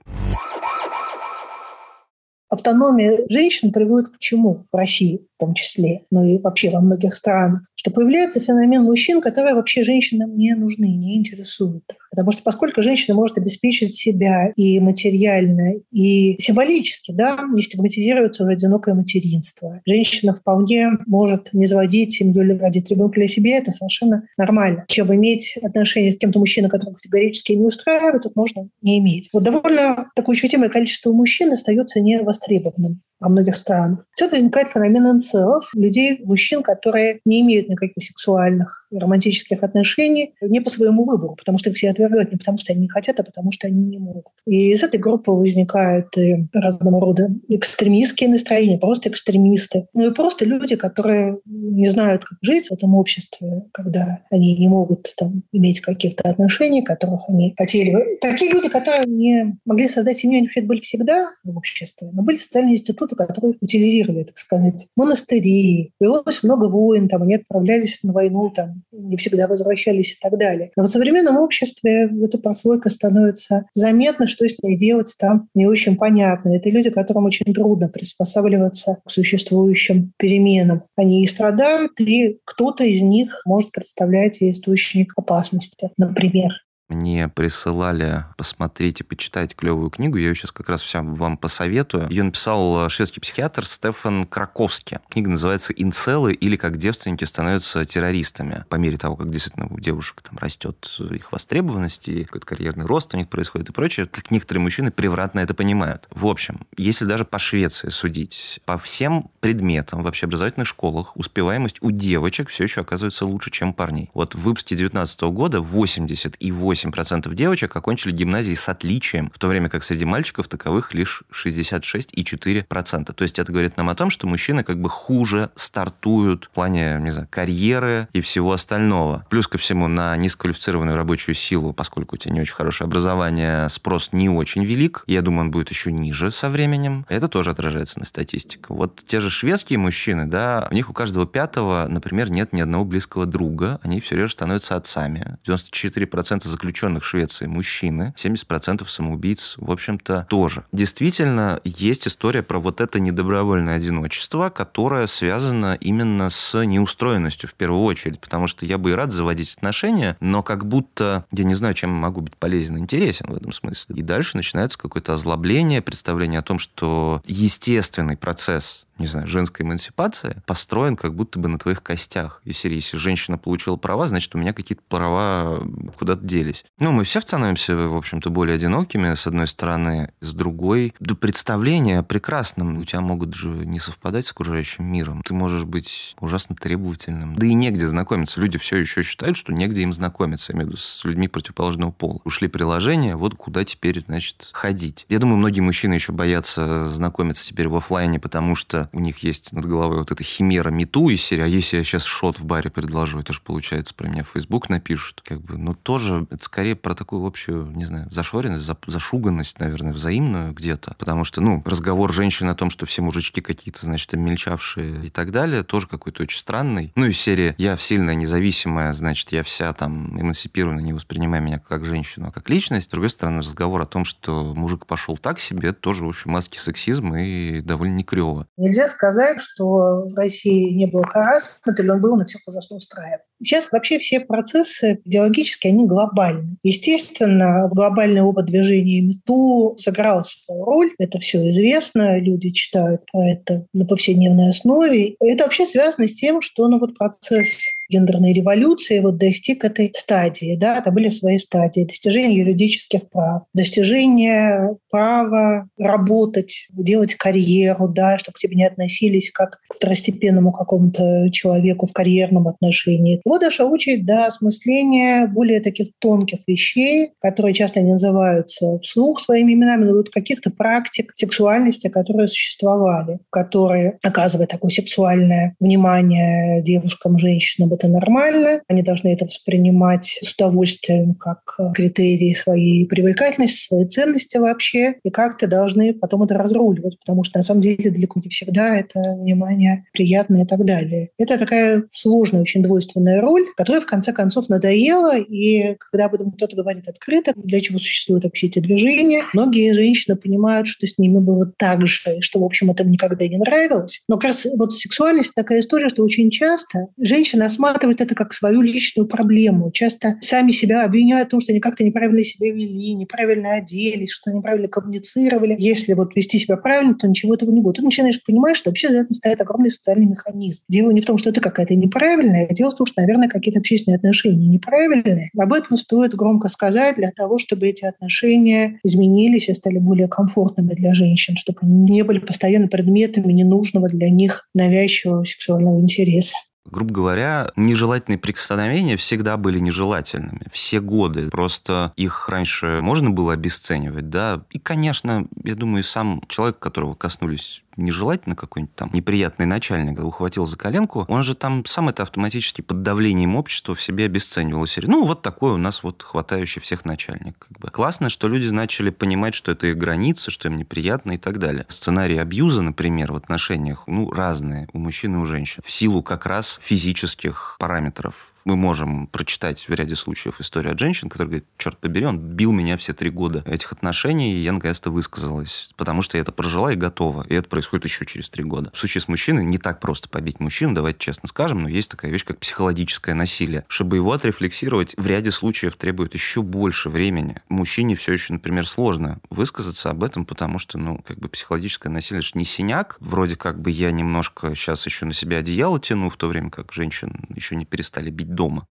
Speaker 3: Автономия женщин приводит к чему в России? В том числе, но и вообще во многих странах, что появляется феномен мужчин, которые вообще женщинам не нужны, не интересуют. Потому что поскольку женщина может обеспечить себя и материально, и символически, да, не стигматизируется уже одинокое материнство. Женщина вполне может не заводить семью или родить ребенка для себя, это совершенно нормально. Чем иметь отношения с кем-то мужчиной, которого категорически не устраивает, это можно не иметь. Вот довольно такое ощутимое количество мужчин остается невостребованным во многих странах. Отсюда возникает феномен инцелов, людей, мужчин, которые не имеют никаких сексуальных романтических отношений не по своему выбору, потому что их все отвергают не потому, что они не хотят, а потому что они не могут. И из этой группы возникают и разного рода экстремистские настроения, просто экстремисты. Ну и просто люди, которые не знают, как жить в этом обществе, когда они не могут там, иметь каких-то отношений, которых они хотели бы. Такие люди, которые не могли создать семью, они были всегда в обществе, но были социальные институты, которые утилизировали, так сказать, монастыри. Велось много войн, там, они отправлялись на войну там, не всегда возвращались и так далее. Но в современном обществе эта прослойка становится заметна, что с ней делать там не очень понятно. Это люди, которым очень трудно приспосабливаться к существующим переменам. Они и страдают, и кто-то из них может представлять источник опасности, например.
Speaker 2: Мне присылали посмотреть и почитать клевую книгу. Я ее сейчас как раз всем вам посоветую. Ее написал шведский психиатр Стефан Краковский. Книга называется «Инцелы» или «Как девственники становятся террористами». По мере того, как действительно у девушек там растет их востребованность и какой-то карьерный рост у них происходит и прочее, как некоторые мужчины превратно это понимают. В общем, если даже по Швеции судить, по всем предметам в общеобразовательных школах успеваемость у девочек все еще оказывается лучше, чем у парней. Вот в выпуске 2019 года 80 и 8 8% девочек окончили гимназии с отличием, в то время как среди мальчиков таковых лишь 66,4%. То есть это говорит нам о том, что мужчины как бы хуже стартуют в плане, не знаю, карьеры и всего остального. Плюс ко всему на низкоквалифицированную рабочую силу, поскольку у тебя не очень хорошее образование, спрос не очень велик. Я думаю, он будет еще ниже со временем. Это тоже отражается на статистике. Вот те же шведские мужчины, да, у них у каждого пятого, например, нет ни одного близкого друга. Они все реже становятся отцами. 94% заключенных заключенных Швеции мужчины, 70% самоубийц, в общем-то, тоже. Действительно, есть история про вот это недобровольное одиночество, которое связано именно с неустроенностью в первую очередь, потому что я бы и рад заводить отношения, но как будто я не знаю, чем могу быть полезен и интересен в этом смысле. И дальше начинается какое-то озлобление, представление о том, что естественный процесс не знаю, женская эмансипация построен как будто бы на твоих костях. И серии, если женщина получила права, значит, у меня какие-то права куда-то делись. Ну, мы все становимся, в общем-то, более одинокими, с одной стороны, с другой. До представления прекрасным у тебя могут же не совпадать с окружающим миром. Ты можешь быть ужасно требовательным. Да и негде знакомиться. Люди все еще считают, что негде им знакомиться, я имею в виду, с людьми противоположного пола. Ушли приложения, вот куда теперь, значит, ходить. Я думаю, многие мужчины еще боятся знакомиться теперь в офлайне, потому что у них есть над головой вот эта химера мету из серии, а если я сейчас шот в баре предложу, это же получается про меня в Facebook напишут. Как бы, но тоже это скорее про такую общую, не знаю, зашоренность, зашуганность, наверное, взаимную где-то. Потому что, ну, разговор женщины о том, что все мужички какие-то, значит, мельчавшие и так далее, тоже какой-то очень странный. Ну, из серии «я сильная, независимая, значит, я вся там эмансипирована, не воспринимай меня как женщину, а как личность». С другой стороны, разговор о том, что мужик пошел так себе, это тоже, в общем, маски сексизма и довольно не клево.
Speaker 3: Нельзя сказать, что в России не было харасмента, или он был, на всех ужасно устраивает. Сейчас вообще все процессы идеологические, они глобальны. Естественно, глобальный опыт движения МИТУ сыграл свою роль. Это все известно, люди читают про это на повседневной основе. Это вообще связано с тем, что ну, вот процесс гендерной революции вот достиг этой стадии. Да? Там были свои стадии. Достижение юридических прав, достижение права работать, делать карьеру, да, чтобы к тебе не относились как к второстепенному какому-то человеку в карьерном отношении. Вот дошла очередь до осмысления более таких тонких вещей, которые часто не называются вслух своими именами, но вот каких-то практик сексуальности, которые существовали, которые оказывают такое сексуальное внимание девушкам, женщинам это нормально, они должны это воспринимать с удовольствием как критерии своей привлекательности, своей ценности вообще, и как-то должны потом это разруливать, потому что на самом деле далеко не всегда это внимание приятное и так далее. Это такая сложная, очень двойственная роль, которая в конце концов надоела, и когда об этом кто-то говорит открыто, для чего существуют вообще эти движения, многие женщины понимают, что с ними было так же, и что, в общем, это никогда не нравилось. Но как раз вот сексуальность такая история, что очень часто женщины рассматривают это как свою личную проблему. Часто сами себя обвиняют в том, что они как-то неправильно себя вели, неправильно оделись, что неправильно коммуницировали. Если вот вести себя правильно, то ничего этого не будет. Ты начинаешь понимать, что вообще за этим стоит огромный социальный механизм. Дело не в том, что это какая-то неправильная, а дело в том, что, наверное, какие-то общественные отношения неправильные. Об этом стоит громко сказать для того, чтобы эти отношения изменились и стали более комфортными для женщин, чтобы они не были постоянно предметами ненужного для них навязчивого сексуального интереса.
Speaker 2: Грубо говоря, нежелательные прикосновения всегда были нежелательными. Все годы. Просто их раньше можно было обесценивать, да. И, конечно, я думаю, сам человек, которого коснулись нежелательно какой-нибудь там неприятный начальник ухватил за коленку, он же там сам это автоматически под давлением общества в себе обесценивал. Ну, вот такой у нас вот хватающий всех начальник. Как бы. Классно, что люди начали понимать, что это их границы, что им неприятно и так далее. Сценарии абьюза, например, в отношениях, ну, разные у мужчин и у женщин. В силу как раз физических параметров мы можем прочитать в ряде случаев историю от женщин, которые говорят, черт побери, он бил меня все три года этих отношений, и я наконец-то высказалась, потому что я это прожила и готова. И это происходит еще через три года. В случае с мужчиной не так просто побить мужчину, давайте честно скажем, но есть такая вещь, как психологическое насилие. Чтобы его отрефлексировать, в ряде случаев требует еще больше времени. Мужчине все еще, например, сложно высказаться об этом, потому что, ну, как бы психологическое насилие же не синяк. Вроде как бы я немножко сейчас еще на себя одеяло тяну, в то время как женщин еще не перестали бить дома.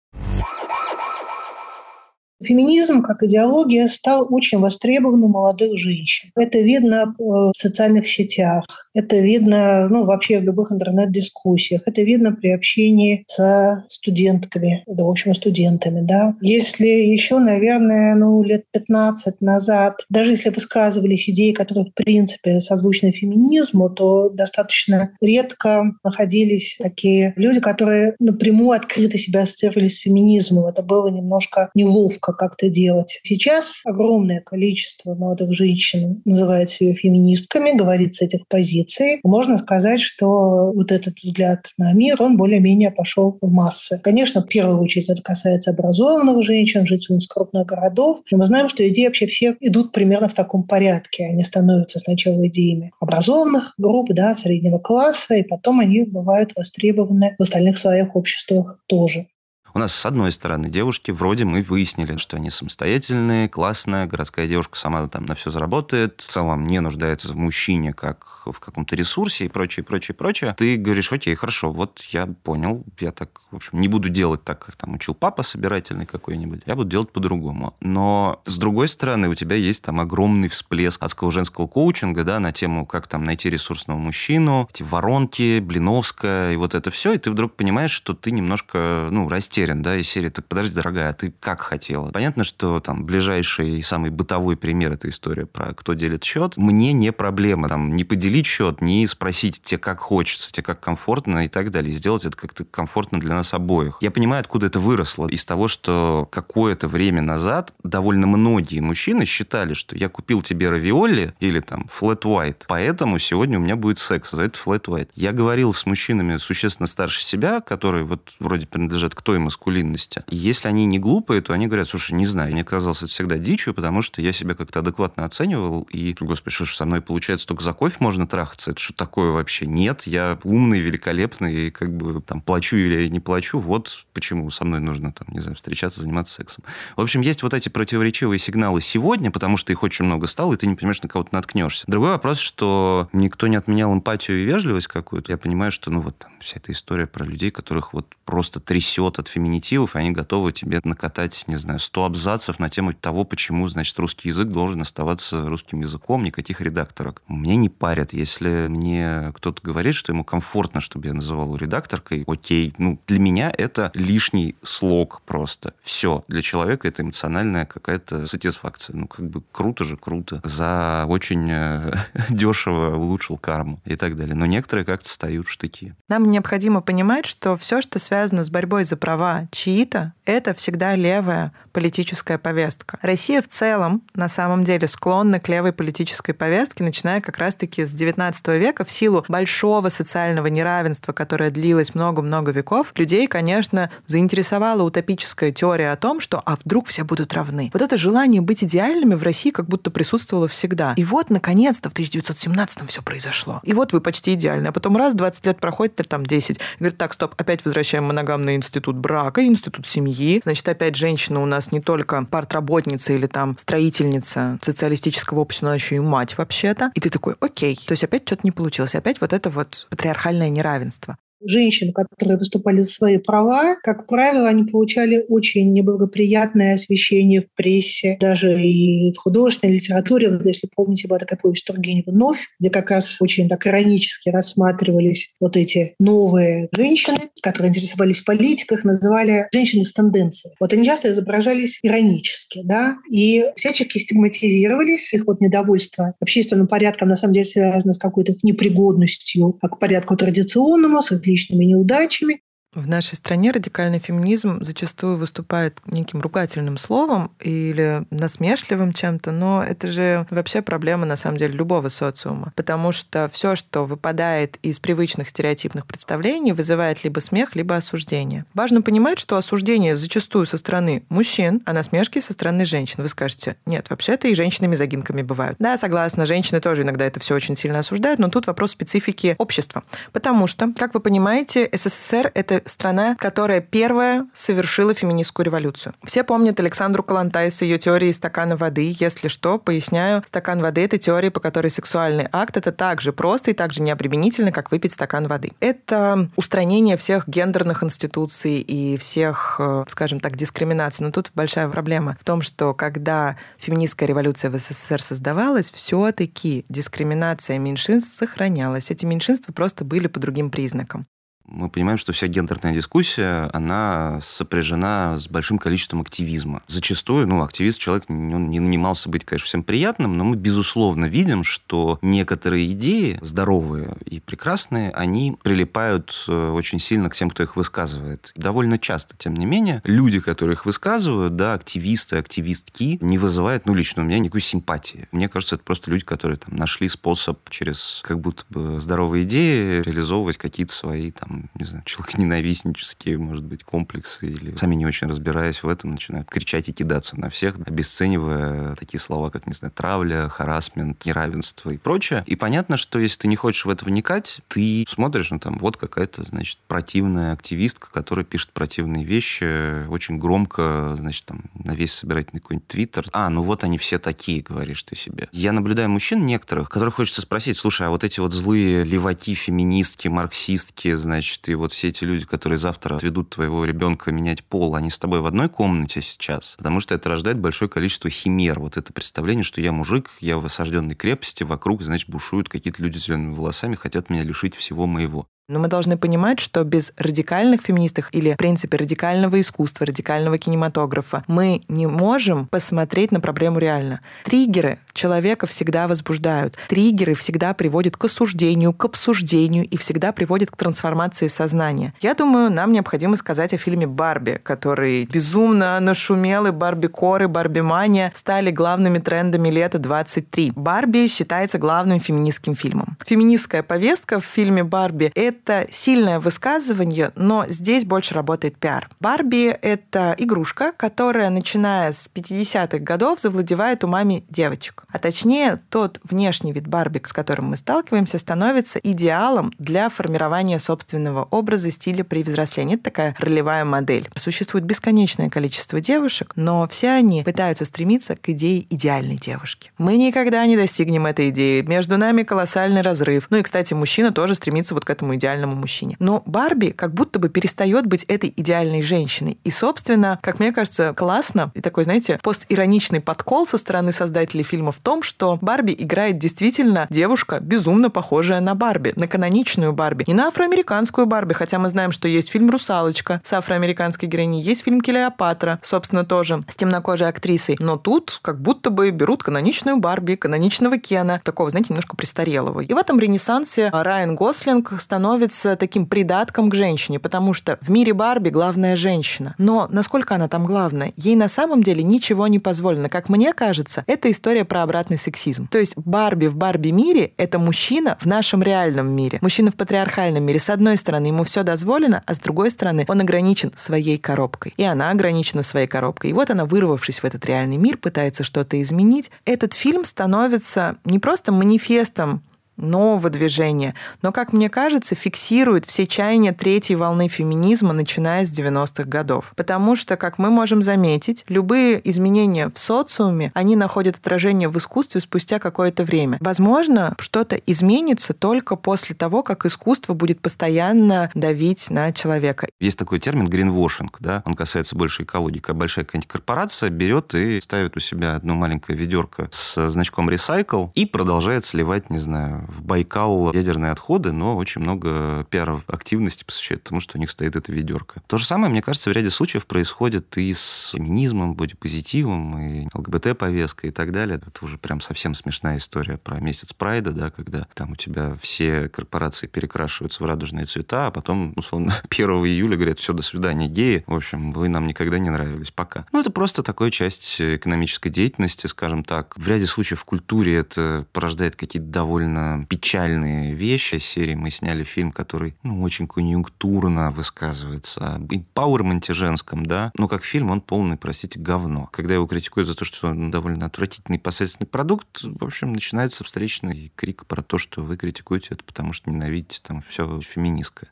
Speaker 3: Феминизм как идеология стал очень востребован у молодых женщин. Это видно в социальных сетях, это видно ну, вообще в любых интернет-дискуссиях, это видно при общении со студентками, да, в общем, студентами. Да. Если еще, наверное, ну, лет 15 назад, даже если высказывались идеи, которые в принципе созвучны феминизму, то достаточно редко находились такие люди, которые напрямую открыто себя ассоциировали с феминизмом. Это было немножко неловко как-то делать. Сейчас огромное количество молодых женщин называют себя феминистками, говорит с этих позиций. Можно сказать, что вот этот взгляд на мир, он более-менее пошел в массы. Конечно, в первую очередь это касается образованных женщин, жительниц крупных городов. Но мы знаем, что идеи вообще все идут примерно в таком порядке. Они становятся сначала идеями образованных групп, да, среднего класса, и потом они бывают востребованы в остальных своих обществах тоже.
Speaker 2: У нас, с одной стороны, девушки вроде мы выяснили, что они самостоятельные, классная, городская девушка сама там на все заработает, в целом не нуждается в мужчине как в каком-то ресурсе и прочее, прочее, прочее. Ты говоришь, окей, хорошо, вот я понял, я так, в общем, не буду делать так, как там учил папа собирательный какой-нибудь, я буду делать по-другому. Но, с другой стороны, у тебя есть там огромный всплеск адского женского коучинга, да, на тему, как там найти ресурсного мужчину, эти воронки, Блиновская и вот это все, и ты вдруг понимаешь, что ты немножко, ну, растерян да, из серии, так подожди, дорогая, а ты как хотела? Понятно, что там ближайший и самый бытовой пример этой истории про кто делит счет, мне не проблема там не поделить счет, не спросить тебе, как хочется, тебе как комфортно и так далее, и сделать это как-то комфортно для нас обоих. Я понимаю, откуда это выросло. Из того, что какое-то время назад довольно многие мужчины считали, что я купил тебе равиоли или там flat white, поэтому сегодня у меня будет секс, за это flat white. Я говорил с мужчинами существенно старше себя, которые вот вроде принадлежат к той маскулинности. И если они не глупые, то они говорят, слушай, не знаю, мне казалось это всегда дичью, потому что я себя как-то адекватно оценивал, и, господи, что ж, со мной получается только за кофе можно трахаться? Это что такое вообще? Нет, я умный, великолепный, и как бы там плачу или не плачу, вот почему со мной нужно там, не знаю, встречаться, заниматься сексом. В общем, есть вот эти противоречивые сигналы сегодня, потому что их очень много стало, и ты не понимаешь, на кого ты наткнешься. Другой вопрос, что никто не отменял эмпатию и вежливость какую-то. Я понимаю, что, ну вот, там, вся эта история про людей, которых вот просто трясет от феминитивов, и они готовы тебе накатать, не знаю, 100 абзацев на тему того, почему, значит, русский язык должен оставаться русским языком, никаких редакторок. Мне не парят, если мне кто-то говорит, что ему комфортно, чтобы я называл его редакторкой, окей, ну, для меня это лишний слог просто. Все. Для человека это эмоциональная какая-то сатисфакция. Ну, как бы круто же, круто. За очень э, дешево улучшил карму и так далее. Но некоторые как-то встают в штыки.
Speaker 4: Нам необходимо понимать, что все, что связано с борьбой за права чьи-то, это всегда левая политическая повестка. Россия в целом, на самом деле, склонна к левой политической повестке, начиная как раз-таки с XIX века, в силу большого социального неравенства, которое длилось много-много веков, людей, конечно, заинтересовала утопическая теория о том, что «а вдруг все будут равны?». Вот это желание быть идеальными в России как будто присутствовало всегда. И вот, наконец-то, в 1917-м все произошло. И вот вы почти идеальны. А потом раз, 20 лет проходит, там 10. Говорит, так, стоп, опять возвращаем моногамный институт брака, институт семьи. Значит, опять женщина у нас не только партработница или там строительница социалистического общества, но еще и мать вообще-то. И ты такой, окей. То есть опять что-то не получилось. Опять вот это вот патриархальное неравенство
Speaker 3: женщин, которые выступали за свои права, как правило, они получали очень неблагоприятное освещение в прессе, даже и в художественной литературе. Вот если помните, была такая повесть Тургенева «Новь», где как раз очень так иронически рассматривались вот эти новые женщины, которые интересовались политикой, их называли женщины с тенденцией. Вот они часто изображались иронически, да, и всячески стигматизировались, их вот недовольство общественным порядком на самом деле связано с какой-то непригодностью к порядку традиционному, с их личными неудачами.
Speaker 4: В нашей стране радикальный феминизм зачастую выступает неким ругательным словом или насмешливым чем-то, но это же вообще проблема, на самом деле, любого социума. Потому что все, что выпадает из привычных стереотипных представлений, вызывает либо смех, либо осуждение. Важно понимать, что осуждение зачастую со стороны мужчин, а насмешки со стороны женщин. Вы скажете, нет, вообще-то и женщины-мизогинками бывают. Да, согласна, женщины тоже иногда это все очень сильно осуждают, но тут вопрос специфики общества. Потому что, как вы понимаете, СССР — это страна, которая первая совершила феминистскую революцию. Все помнят Александру Калантай с ее теорией стакана воды. Если что, поясняю, стакан воды — это теория, по которой сексуальный акт — это так же просто и так же необременительно, как выпить стакан воды. Это устранение всех гендерных институций и всех, э, скажем так, дискриминаций. Но тут большая проблема в том, что когда феминистская революция в СССР создавалась, все-таки дискриминация меньшинств сохранялась. Эти меньшинства просто были по другим признакам
Speaker 2: мы понимаем, что вся гендерная дискуссия, она сопряжена с большим количеством активизма. Зачастую, ну, активист, человек он не нанимался быть, конечно, всем приятным, но мы, безусловно, видим, что некоторые идеи, здоровые и прекрасные, они прилипают э, очень сильно к тем, кто их высказывает. Довольно часто, тем не менее, люди, которые их высказывают, да, активисты, активистки, не вызывают, ну, лично у меня никакой симпатии. Мне кажется, это просто люди, которые там нашли способ через как будто бы здоровые идеи реализовывать какие-то свои там не знаю, человек-ненавистнические, может быть, комплексы, или сами не очень разбираясь в этом, начинают кричать и кидаться на всех, обесценивая такие слова, как, не знаю, травля, харасмент, неравенство и прочее. И понятно, что если ты не хочешь в это вникать, ты смотришь, ну, там, вот какая-то, значит, противная активистка, которая пишет противные вещи, очень громко, значит, там, на весь собирательный какой-нибудь твиттер. А, ну вот они все такие, говоришь ты себе. Я наблюдаю мужчин некоторых, которых хочется спросить, слушай, а вот эти вот злые леваки, феминистки, марксистки, значит, значит, и вот все эти люди, которые завтра ведут твоего ребенка менять пол, они с тобой в одной комнате сейчас, потому что это рождает большое количество химер. Вот это представление, что я мужик, я в осажденной крепости, вокруг, значит, бушуют какие-то люди с зелеными волосами, хотят меня лишить всего моего.
Speaker 4: Но мы должны понимать, что без радикальных феминисток или, в принципе, радикального искусства, радикального кинематографа мы не можем посмотреть на проблему реально. Триггеры человека всегда возбуждают. Триггеры всегда приводят к осуждению, к обсуждению и всегда приводят к трансформации сознания. Я думаю, нам необходимо сказать о фильме «Барби», который безумно нашумел, и «Барби-коры», «Барби-мания» стали главными трендами лета 23. «Барби» считается главным феминистским фильмом. Феминистская повестка в фильме «Барби» — это сильное высказывание, но здесь больше работает пиар. Барби — это игрушка, которая, начиная с 50-х годов, завладевает умами девочек. А точнее, тот внешний вид Барби, с которым мы сталкиваемся, становится идеалом для формирования собственного образа стиля при взрослении. Это такая ролевая модель. Существует бесконечное количество девушек, но все они пытаются стремиться к идее идеальной девушки. Мы никогда не достигнем этой идеи. Между нами колоссальный разрыв. Ну и, кстати, мужчина тоже стремится вот к этому идеальному идеальному мужчине. Но Барби как будто бы перестает быть этой идеальной женщиной. И, собственно, как мне кажется, классно и такой, знаете, постироничный подкол со стороны создателей фильма в том, что Барби играет действительно девушка, безумно похожая на Барби, на каноничную Барби. Не на афроамериканскую Барби, хотя мы знаем, что есть фильм «Русалочка» с афроамериканской героиней, есть фильм «Келеопатра», собственно, тоже с темнокожей актрисой. Но тут как будто бы берут каноничную Барби, каноничного Кена, такого, знаете, немножко престарелого. И в этом ренессансе Райан Гослинг становится таким придатком к женщине, потому что в мире Барби главная женщина. Но насколько она там главная? Ей на самом деле ничего не позволено. Как мне кажется, это история про обратный сексизм. То есть Барби в Барби-мире — это мужчина в нашем реальном мире. Мужчина в патриархальном мире. С одной стороны, ему все дозволено, а с другой стороны, он ограничен своей коробкой. И она ограничена своей коробкой. И вот она, вырвавшись в этот реальный мир, пытается что-то изменить. Этот фильм становится не просто манифестом нового движения, но, как мне кажется, фиксирует все чаяния третьей волны феминизма, начиная с 90-х годов. Потому что, как мы можем заметить, любые изменения в социуме, они находят отражение в искусстве спустя какое-то время. Возможно, что-то изменится только после того, как искусство будет постоянно давить на человека.
Speaker 2: Есть такой термин гринвошинг, да, он касается больше экологии. Когда большая какая-нибудь корпорация берет и ставит у себя одно маленькое ведерко с значком recycle и продолжает сливать, не знаю, в Байкал ядерные отходы, но очень много пиар-активности посвящает тому, что у них стоит эта ведерко. То же самое, мне кажется, в ряде случаев происходит и с феминизмом, бодипозитивом, и ЛГБТ-повесткой и так далее. Это уже прям совсем смешная история про месяц Прайда, да, когда там у тебя все корпорации перекрашиваются в радужные цвета, а потом, условно, 1 июля говорят, все, до свидания, геи. В общем, вы нам никогда не нравились, пока. Ну, это просто такая часть экономической деятельности, скажем так. В ряде случаев в культуре это порождает какие-то довольно печальные вещи серии. Мы сняли фильм, который ну, очень конъюнктурно высказывается об эмпауэрменте женском, да, но как фильм он полный, простите, говно. Когда его критикуют за то, что он довольно отвратительный посредственный продукт, в общем, начинается встречный крик про то, что вы критикуете это, потому что ненавидите там все феминистское.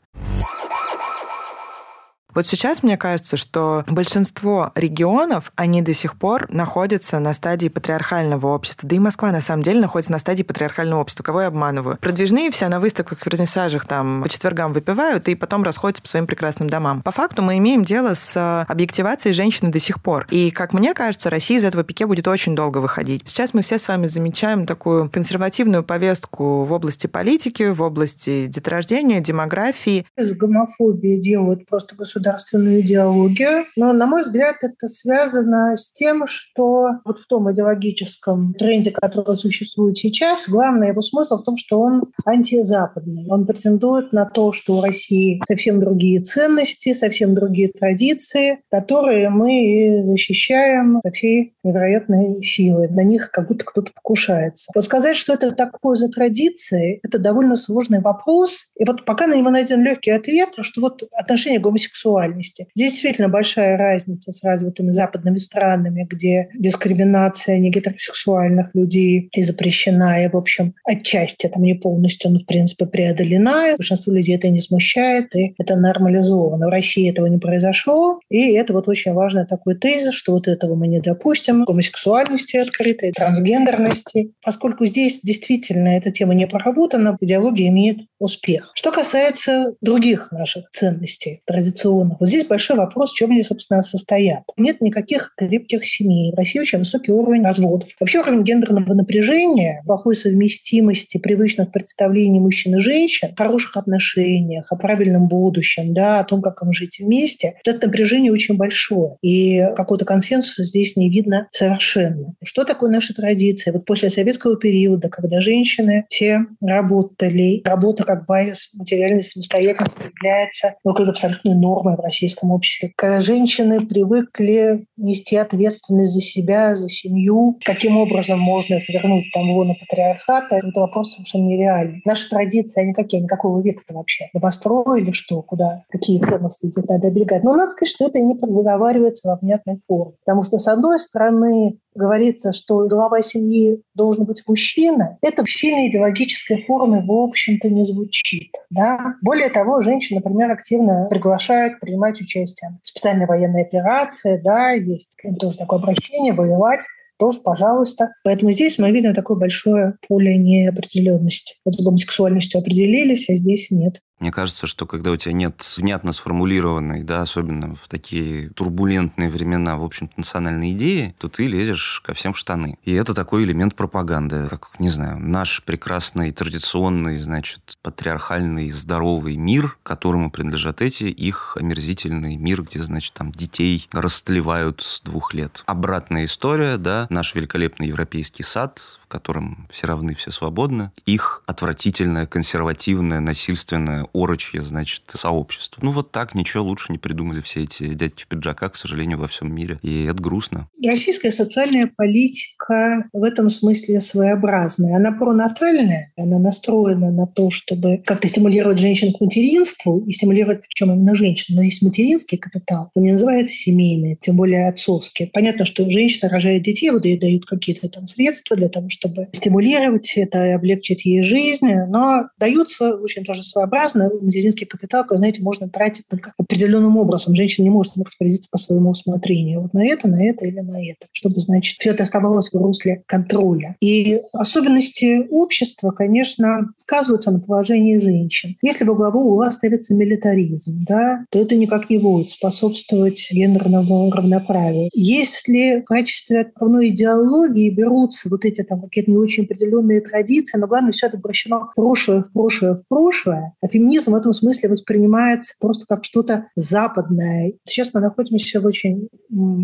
Speaker 4: Вот сейчас мне кажется, что большинство регионов, они до сих пор находятся на стадии патриархального общества. Да и Москва, на самом деле, находится на стадии патриархального общества. Кого я обманываю? Продвижные все на выставках и вернисажах там по четвергам выпивают и потом расходятся по своим прекрасным домам. По факту мы имеем дело с объективацией женщины до сих пор. И, как мне кажется, Россия из этого пике будет очень долго выходить. Сейчас мы все с вами замечаем такую консервативную повестку в области политики, в области деторождения, демографии.
Speaker 3: Из гомофобии делают просто государство государственную идеологию. Но, на мой взгляд, это связано с тем, что вот в том идеологическом тренде, который существует сейчас, главный его смысл в том, что он антизападный. Он претендует на то, что у России совсем другие ценности, совсем другие традиции, которые мы защищаем со всей невероятной силой. На них как будто кто-то покушается. Вот сказать, что это такое за традиции, это довольно сложный вопрос. И вот пока на него найден легкий ответ, что вот отношение к гомосексуализму сексуальности. Действительно большая разница с развитыми западными странами, где дискриминация негетеросексуальных людей и запрещена, и, в общем, отчасти, там не полностью, но, в принципе, преодолена. Большинство людей это не смущает, и это нормализовано. В России этого не произошло, и это вот очень важный такой тезис, что вот этого мы не допустим. Гомосексуальности открытой, трансгендерности. Поскольку здесь действительно эта тема не проработана, идеология имеет успех. Что касается других наших ценностей традиционных, регионах. Вот здесь большой вопрос, в чем они, собственно, состоят. Нет никаких крепких семей. В России очень высокий уровень разводов. Вообще уровень гендерного напряжения, плохой совместимости привычных представлений мужчин и женщин, хороших отношениях, о правильном будущем, да, о том, как им жить вместе, вот это напряжение очень большое. И какого-то консенсуса здесь не видно совершенно. Что такое наша традиция? Вот после советского периода, когда женщины все работали, работа как базис материальной самостоятельности является ну, абсолютной нормой в российском обществе. Когда женщины привыкли нести ответственность за себя, за семью, каким образом можно их вернуть там на патриархата, это вопрос совершенно нереальный. Наши традиции, они какие? Они какого века-то вообще? Домострой или что? Куда? Какие ценности здесь надо оберегать? Но надо сказать, что это и не проговаривается во внятной форме. Потому что, с одной стороны, говорится, что глава семьи должен быть мужчина, это в сильной идеологической форме, в общем-то, не звучит. Да? Более того, женщины, например, активно приглашают принимать участие в специальной военной операции, да, есть тоже такое обращение, воевать тоже, пожалуйста. Поэтому здесь мы видим такое большое поле неопределенности. Вот с гомосексуальностью определились, а здесь нет.
Speaker 2: Мне кажется, что когда у тебя нет внятно сформулированной, да, особенно в такие турбулентные времена, в общем-то, национальной идеи, то ты лезешь ко всем в штаны. И это такой элемент пропаганды, как, не знаю, наш прекрасный, традиционный, значит, патриархальный, здоровый мир, которому принадлежат эти, их омерзительный мир, где, значит, там детей растлевают с двух лет. Обратная история, да, наш великолепный европейский сад, в котором все равны, все свободны, их отвратительное, консервативное, насильственное, орочье, значит, сообщество. Ну, вот так ничего лучше не придумали все эти дядьки в пиджаках, к сожалению, во всем мире. И это грустно.
Speaker 3: Российская социальная политика в этом смысле своеобразная. Она пронатальная, она настроена на то, чтобы как-то стимулировать женщин к материнству и стимулировать причем именно женщин. Но есть материнский капитал, он не называется семейный, тем более отцовский. Понятно, что женщина рожает детей, вот ей дают какие-то там средства для того, чтобы стимулировать это и облегчить ей жизнь, но даются очень тоже своеобразно. Материнский капитал, знаете, можно тратить только определенным образом. Женщина не может распорядиться по своему усмотрению. Вот на это, на это или на это. Чтобы, значит, все это оставалось в русле контроля. И особенности общества, конечно, сказываются на положении женщин. Если во главу угла ставится милитаризм, да, то это никак не будет способствовать гендерному равноправию. Если в качестве отправной идеологии берутся вот эти там какие-то не очень определенные традиции, но главное, все это обращено в прошлое, в прошлое, в прошлое, а феминизм в этом смысле воспринимается просто как что-то западное. Сейчас мы находимся в очень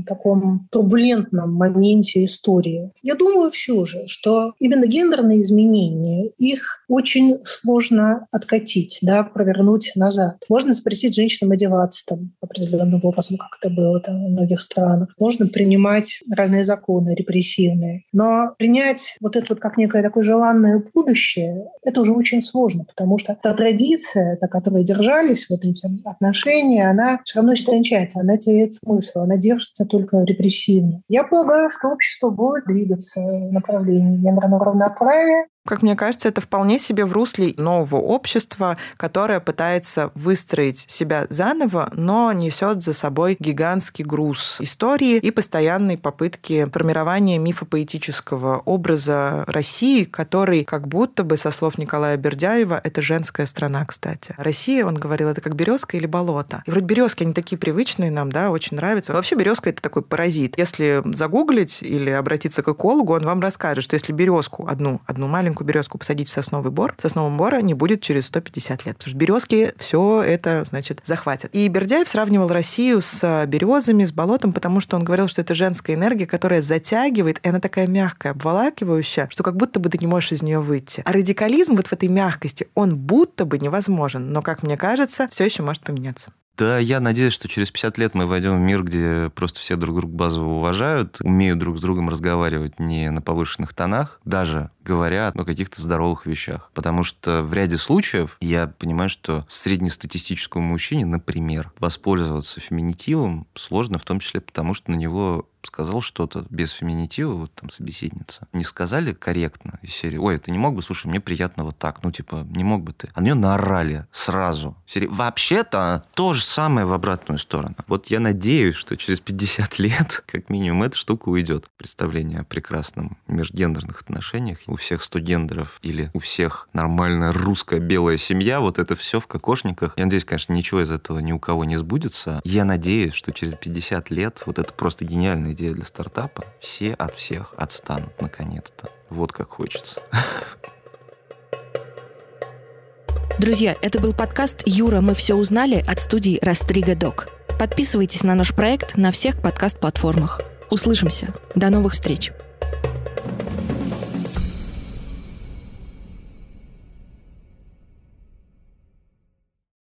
Speaker 3: таком турбулентном моменте истории. Я думаю все же, что именно гендерные изменения, их очень сложно откатить, да, провернуть назад. Можно спросить женщинам одеваться там определенным образом, как это было там в многих странах. Можно принимать разные законы репрессивные. Но принять вот это вот как некое такое желанное будущее, это уже очень сложно, потому что та традиция, на которой держались вот эти отношения, она все равно истончается, она теряет смысл, она держится только репрессивно. Я полагаю, что общество будет двигаться в направлении гендерного равноправия,
Speaker 4: как мне кажется, это вполне себе в русле нового общества, которое пытается выстроить себя заново, но несет за собой гигантский груз истории и постоянные попытки формирования мифопоэтического образа России, который как будто бы, со слов Николая Бердяева, это женская страна, кстати. Россия, он говорил, это как березка или болото. И вроде березки, они такие привычные нам, да, очень нравятся. Вообще березка это такой паразит. Если загуглить или обратиться к экологу, он вам расскажет, что если березку одну, одну маленькую маленькую березку посадить в сосновый бор, соснового бора не будет через 150 лет, потому что березки все это, значит, захватят. И Бердяев сравнивал Россию с березами, с болотом, потому что он говорил, что это женская энергия, которая затягивает, и она такая мягкая, обволакивающая, что как будто бы ты не можешь из нее выйти. А радикализм вот в этой мягкости, он будто бы невозможен, но, как мне кажется, все еще может поменяться.
Speaker 2: Да, я надеюсь, что через 50 лет мы войдем в мир, где просто все друг друга базово уважают, умеют друг с другом разговаривать не на повышенных тонах, даже говоря о каких-то здоровых вещах. Потому что в ряде случаев я понимаю, что среднестатистическому мужчине, например, воспользоваться феминитивом сложно, в том числе потому, что на него сказал что-то без феминитива, вот там собеседница, не сказали корректно из серии, ой, ты не мог бы, слушай, мне приятно вот так, ну типа, не мог бы ты. А на нее наорали сразу. Серии, вообще-то то же самое в обратную сторону. Вот я надеюсь, что через 50 лет, как минимум, эта штука уйдет. Представление о прекрасном межгендерных отношениях у всех студентов или у всех нормальная русская белая семья, вот это все в кокошниках. Я надеюсь, конечно, ничего из этого ни у кого не сбудется. Я надеюсь, что через 50 лет вот это просто гениальная идея для стартапа. Все от всех отстанут наконец-то. Вот как хочется.
Speaker 1: Друзья, это был подкаст «Юра, мы все узнали» от студии «Растрига Док». Подписывайтесь на наш проект на всех подкаст-платформах. Услышимся. До новых встреч.